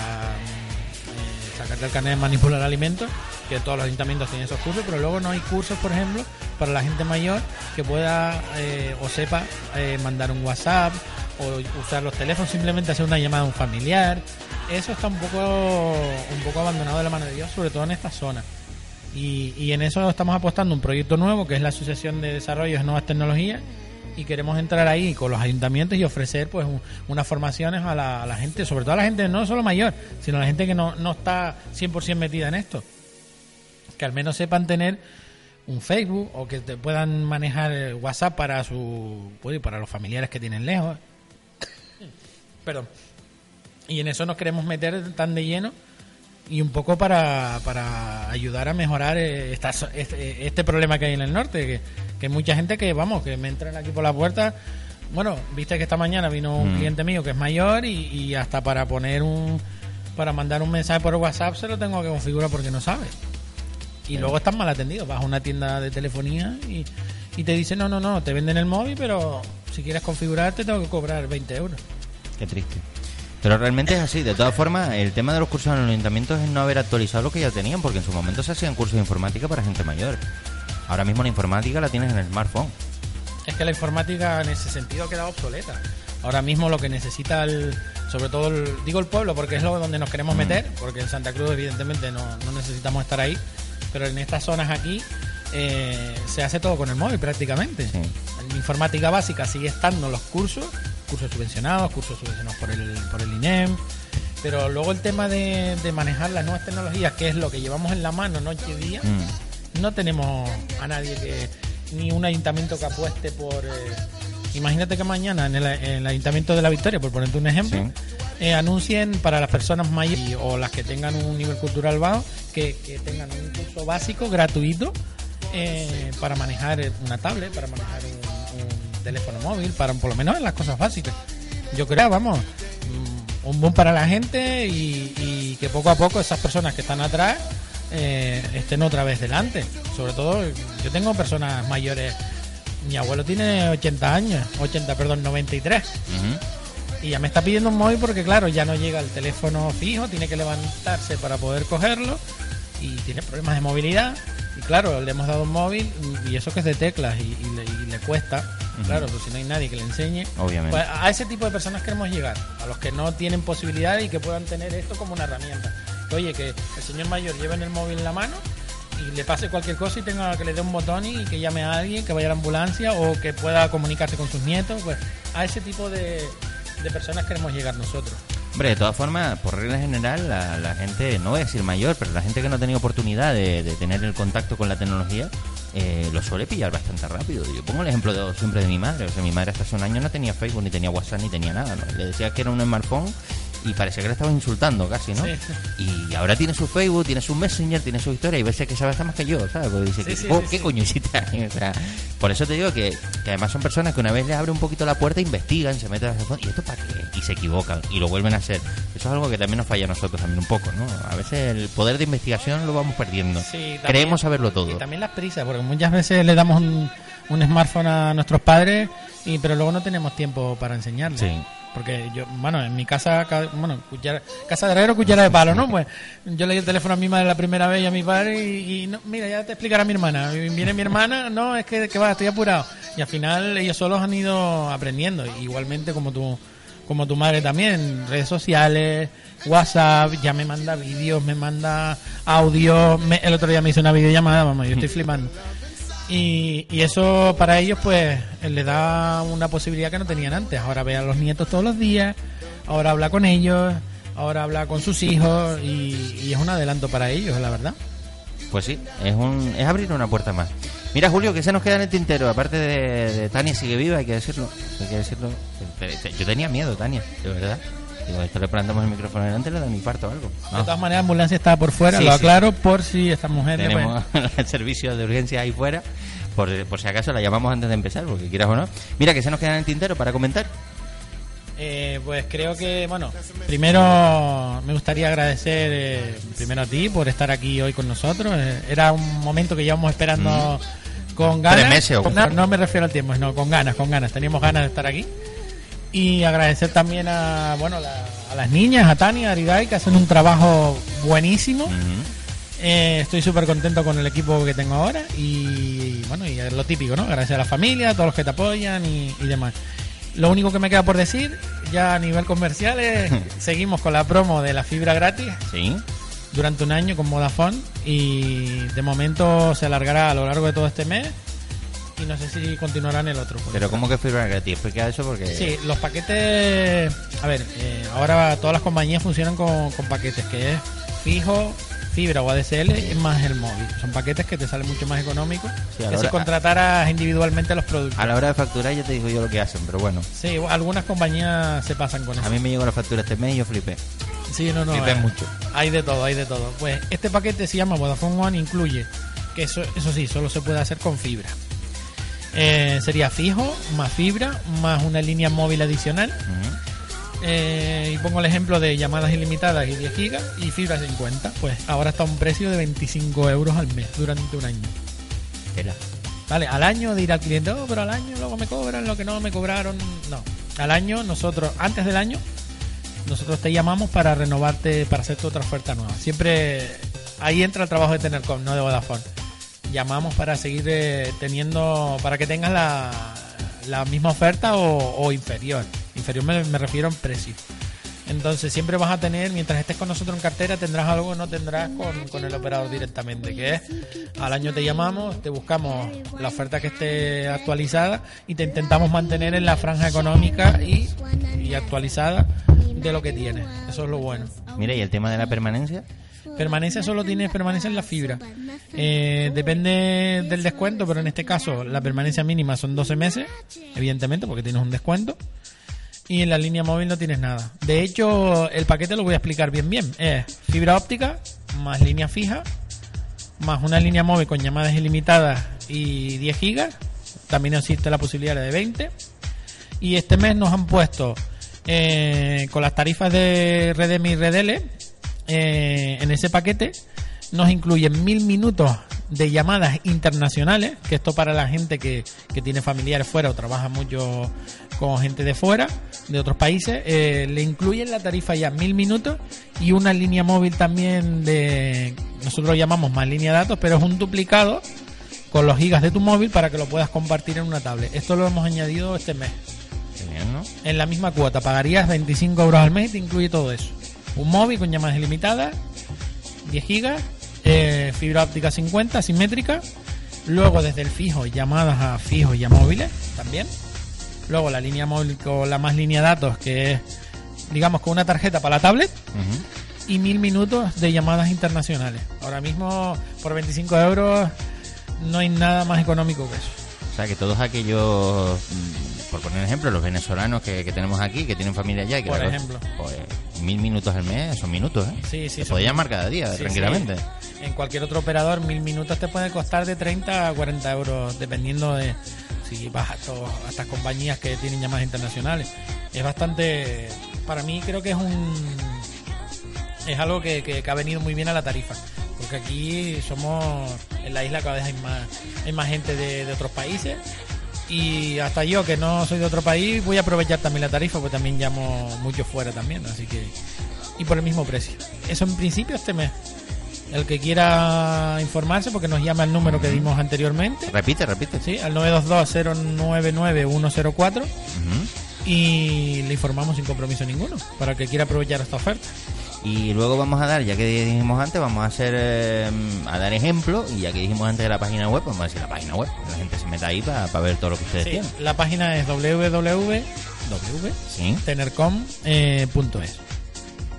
sacarte el carnet de manipular alimentos, que todos los ayuntamientos tienen esos cursos, pero luego no hay cursos, por ejemplo, para la gente mayor que pueda eh, o sepa eh, mandar un WhatsApp o usar los teléfonos, simplemente hacer una llamada a un familiar. Eso está un poco, un poco abandonado de la mano de Dios, sobre todo en esta zona. Y, en eso estamos apostando un proyecto nuevo que es la Asociación de Desarrollo de Nuevas Tecnologías y queremos entrar ahí con los ayuntamientos y ofrecer pues un- unas formaciones a la, a la gente, sobre todo a la gente no solo mayor, sino a la gente que no, no está 100% metida en esto. Que al menos sepan tener un Facebook o que te puedan manejar el WhatsApp para su pues, para los familiares que tienen lejos. Perdón. Y en eso nos queremos meter tan de lleno y un poco para, para ayudar a mejorar eh, esta este, este problema que hay en el norte, que, que hay mucha gente que, vamos, que me entran aquí por la puerta. Bueno, viste que esta mañana vino un Mm. cliente mío que es mayor y, y hasta para poner un, para mandar un mensaje por WhatsApp se lo tengo que configurar porque no sabe. Y luego están mal atendidos. Vas a una tienda de telefonía y, y te dicen, no, no, no, te venden el móvil, pero si quieres configurar te tengo que cobrar 20 euros. Qué triste. Pero realmente es así. De todas formas, el tema de los cursos en los ayuntamientos es no haber actualizado lo que ya tenían, porque en su momento se hacían cursos de informática para gente mayor. Ahora mismo la informática la tienes en el smartphone. Es que la informática en ese sentido ha quedado obsoleta. Ahora mismo lo que necesita el, sobre todo el, digo el pueblo porque es lo donde nos queremos Mm. meter, porque en Santa Cruz evidentemente no, no necesitamos estar ahí, pero en estas zonas aquí eh, se hace todo con el móvil prácticamente. Sí. En informática básica sigue estando los cursos, cursos subvencionados, cursos subvencionados por el, por el INEM, pero luego el tema de, de manejar las nuevas tecnologías, que es lo que llevamos en la mano noche y día, Mm. No tenemos a nadie que ni un ayuntamiento que apueste por eh, imagínate que mañana en el, en el ayuntamiento de la Victoria por ponerte un ejemplo Sí. eh, anuncien para las personas mayores o las que tengan un nivel cultural bajo que, que tengan un curso básico gratuito eh, para manejar una tablet para manejar un, un teléfono móvil para por lo menos en las cosas básicas yo creo vamos mm, un boom para la gente y, y que poco a poco esas personas que están atrás eh, estén otra vez delante. Sobre todo, yo tengo personas mayores. Mi abuelo tiene 80 años, 80, perdón, 93. Ujú. Y ya me está pidiendo un móvil porque, claro, ya no llega el teléfono fijo, tiene que levantarse para poder cogerlo y tiene problemas de movilidad. Y claro, le hemos dado un móvil y eso que es de teclas y, y le, y le cuesta. Claro, pues si no hay nadie que le enseñe. Obviamente. Pues a ese tipo de personas queremos llegar, a los que no tienen posibilidad y que puedan tener esto como una herramienta. Oye, que el señor mayor lleve en el móvil en la mano y le pase cualquier cosa y tenga que le dé un botón y que llame a alguien, que vaya a la ambulancia o que pueda comunicarse con sus nietos. Pues a ese tipo de, de personas queremos llegar nosotros. Hombre, de todas formas, por regla general, la, gente, no voy a decir mayor, pero la gente que no ha tenido oportunidad de, de tener el contacto con la tecnología, eh, lo suele pillar bastante rápido. Yo pongo el ejemplo de, siempre de mi madre. O sea, mi madre hasta hace un año no tenía Facebook, ni tenía WhatsApp, ni tenía nada. ¿no? Le decía que era un smartphone y parecía que le estaba insultando casi, ¿no? Sí. Y ahora tiene su Facebook, tiene su Messenger, tiene su historia y ves que sabe hasta más que yo, ¿sabes? Porque dice, Sí, que, sí, "Oh, ¿qué coño hiciste ahí?". O sea, por eso te digo que, que además son personas que una vez les abre un poquito la puerta, investigan, se meten a ¿y esto para qué? Y se equivocan y lo vuelven a hacer. Eso es algo que también nos falla a nosotros también un poco, ¿no? A veces el poder de investigación lo vamos perdiendo. Sí, también- Creemos saberlo Y todo. también las prisas, porque muchas veces le damos un, un smartphone a nuestros padres, y pero luego no tenemos tiempo para enseñarles. Sí. Porque yo, bueno, en mi casa, ca- bueno, cuchara- casa de herrero, cuchara de palo, ¿no? Pues yo le di el teléfono a mi madre la primera vez y a mi padre y, y no, mira, ya te explicará mi hermana. Viene mi hermana, no, es que, que va, estoy apurado. Y al final ellos solos han ido aprendiendo, igualmente como tu, como tu madre también, redes sociales, WhatsApp, ya me manda vídeos, me manda audio, me- el otro día me hizo una videollamada, vamos, yo estoy (laughs) flipando. Y, y eso para ellos pues le da una posibilidad que no tenían antes. Ahora ve a los nietos todos los días, ahora habla con ellos, ahora habla con sus hijos y, y es un adelanto para ellos, la verdad. Pues sí, es, un, es abrir una puerta más. Mira, Julio, que se nos queda en el tintero. Aparte de, de Tania sigue viva, hay que decirlo. Hay que decirlo. Yo tenía miedo, Tania, de verdad. Digo, esto le plantamos el micrófono delante, le da un infarto o algo. De No. todas maneras, la ambulancia está por fuera, Sí, lo sí. aclaro por si esta mujer... pues, Tenemos (laughs) el servicio de urgencia ahí fuera. Por, por si acaso la llamamos antes de empezar, porque quieras o no. Mira, que se nos queda en el tintero para comentar. Eh, pues creo que, bueno, primero me gustaría agradecer eh, primero a ti por estar aquí hoy con nosotros. Eh, era un momento que llevamos esperando con ganas. Tres meses o- Con ganas, no me refiero al tiempo, no, con ganas, con ganas. Teníamos ganas de estar aquí. Y agradecer también a, bueno, la- a las niñas, a Tania, a Aridai, que hacen un trabajo buenísimo. Eh, estoy súper contento con el equipo que tengo ahora y, bueno, y lo típico, ¿no? Gracias a la familia, a todos los que te apoyan y, y demás. Lo único que me queda por decir, ya a nivel comercial, es (laughs) seguimos con la promo de la fibra gratis Sí. durante un año con Vodafone y de momento se alargará a lo largo de todo este mes y no sé si continuará en el otro. Pero ¿cómo que fibra gratis? Explica eso porque... Sí, los paquetes. A ver, eh, ahora todas las compañías funcionan con, con paquetes, que es fijo, fibra o ADSL más el móvil. Son paquetes que te salen mucho más económicos Sí, que si hora- contrataras individualmente los productos. A la hora de facturar ya te digo yo lo que hacen, pero bueno. Sí, algunas compañías se pasan con eso. A mí me llegó la factura este mes y yo flipé. Sí, no, no. Flipé eh, mucho. Hay de todo, hay de todo. Pues este paquete se llama Vodafone One, incluye, que eso, eso sí, solo se puede hacer con fibra. Eh, sería fijo, más fibra, más una línea móvil adicional. Eh, y pongo el ejemplo de llamadas ilimitadas y 10 gigas y fibra 50. Pues ahora está a un precio de 25 euros al mes durante un año. Tela. Vale, al año dirá el cliente, oh, pero al año luego me cobran lo que no me cobraron. No, al año nosotros, antes del año, nosotros te llamamos para renovarte, para hacerte otra oferta nueva. Siempre ahí entra el trabajo de Tenercom, no de Vodafone. Llamamos para seguir eh, teniendo, para que tengas la, la misma oferta o, inferior. Inferior me, me refiero en precio. Entonces siempre vas a tener, mientras estés con nosotros en cartera, tendrás algo no tendrás con, con el operador directamente, que es al año te llamamos, te buscamos la oferta que esté actualizada y te intentamos mantener en la franja económica y, y actualizada de lo que tienes. Eso es lo bueno. Mira, ¿y el tema de la permanencia? Permanencia solo tienes permanencia en la fibra. Eh, depende del descuento, pero en este caso la permanencia mínima son 12 meses, evidentemente, porque tienes un descuento. Y en la línea móvil no tienes nada. De hecho, el paquete lo voy a explicar bien bien. Es fibra óptica, más línea fija, más una línea móvil con llamadas ilimitadas y 10 gigas. También existe la posibilidad de 20. Y este mes nos han puesto eh, con las tarifas de Redem y Redele eh, en ese paquete nos incluyen mil minutos de llamadas internacionales, que esto para la gente que, que tiene familiares fuera o trabaja mucho con gente de fuera, de otros países, eh, le incluyen la tarifa ya mil minutos y una línea móvil también de, nosotros lo llamamos más línea de datos, pero es un duplicado con los gigas de tu móvil para que lo puedas compartir en una tablet. Esto lo hemos añadido este mes. En la misma cuota, pagarías 25 euros al mes y te incluye todo eso. Un móvil con llamadas ilimitadas, 10 gigas, eh, fibra óptica 50, simétrica. Luego desde el fijo, llamadas a fijos y a móviles también. Luego la línea móvil con la más línea datos, que es, digamos, con una tarjeta para la tablet. Y mil minutos de llamadas internacionales. Ahora mismo, por 25 euros, no hay nada más económico que eso. O sea, que todos aquellos, mm, por poner ejemplo, los venezolanos que, que tenemos aquí, que tienen familia allá, y que Por ejemplo. pues, mil minutos al mes son minutos, ¿eh? Sí, sí, Se son- puede llamar cada día, Sí, tranquilamente. sí. En cualquier otro operador, mil minutos te puede costar de 30 a 40 euros, dependiendo de si vas a, estas compañías que tienen llamadas internacionales. Es bastante, para mí creo que es un, es algo que, que- que ha venido muy bien a la tarifa. Porque aquí somos, en la isla cada vez hay más, hay más gente de, de otros países. Y hasta yo, que no soy de otro país, voy a aprovechar también la tarifa, porque también llamo mucho fuera también. Así que, y por el mismo precio. Eso en principio este mes. El que quiera informarse, porque nos llama el número que dimos anteriormente, Repite, repite. ¿sí? al 922-099-104 Ujú. y le informamos sin compromiso ninguno, para el que quiera aprovechar esta oferta. Y luego vamos a dar, ya que dijimos antes, vamos a hacer eh, a dar ejemplo y ya que dijimos antes de la página web, vamos a decir la página web, la gente se meta ahí para ver todo lo que ustedes Sí, tienen. la página es www.tenercom.es. Sí.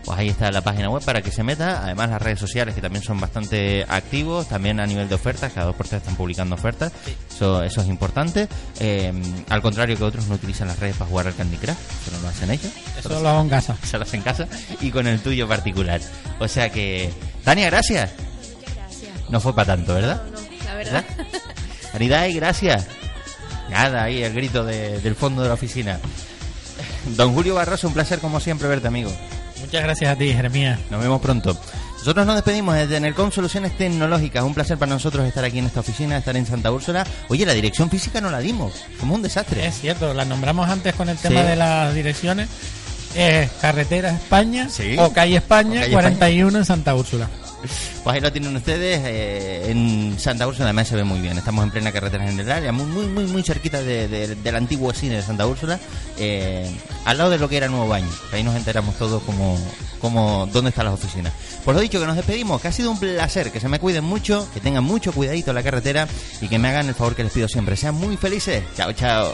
Pues ahí está la página web para que se meta. Además, las redes sociales que también son bastante activos, también a nivel de ofertas, cada dos por tres están publicando ofertas. Eso, eso es importante. Eh, al contrario que otros no utilizan las redes para jugar al Candy Crush, eso no lo hacen ellos. Eso lo hago en casa. (laughs) Se lo hacen en casa y con el tuyo particular. O sea que, Tania, gracias. Muchas gracias. No fue para tanto, ¿verdad? No, no, la verdad. (laughs) Aridai, gracias. Nada, ahí el grito de- del fondo de la oficina. Don Julio Barroso, un placer como siempre verte, amigo. Muchas gracias a ti, Jeremías. Nos vemos pronto. Nosotros nos despedimos desde Tenercom Soluciones Tecnológicas. Un placer para nosotros estar aquí en esta oficina, estar en Santa Úrsula. Oye, la dirección física no la dimos. Como un desastre. Es cierto, la nombramos antes con el tema Sí. de las direcciones. Es Carretera España Sí. o Calle España, O Calle 41 en Santa Úrsula. Pues ahí lo tienen ustedes. eh, en Santa Úrsula además se ve muy bien. Estamos en plena carretera general, muy, muy, muy, muy cerquita de- de- del antiguo cine de Santa Úrsula. eh, al lado de lo que era Nuevo Baño. Ahí nos enteramos todos como, como dónde están las oficinas. Por lo dicho, que nos despedimos. Que ha sido un placer. Que se me cuiden mucho. Que tengan mucho cuidadito en la carretera. Y que me hagan el favor que les pido siempre. Sean muy felices. Chao, chao.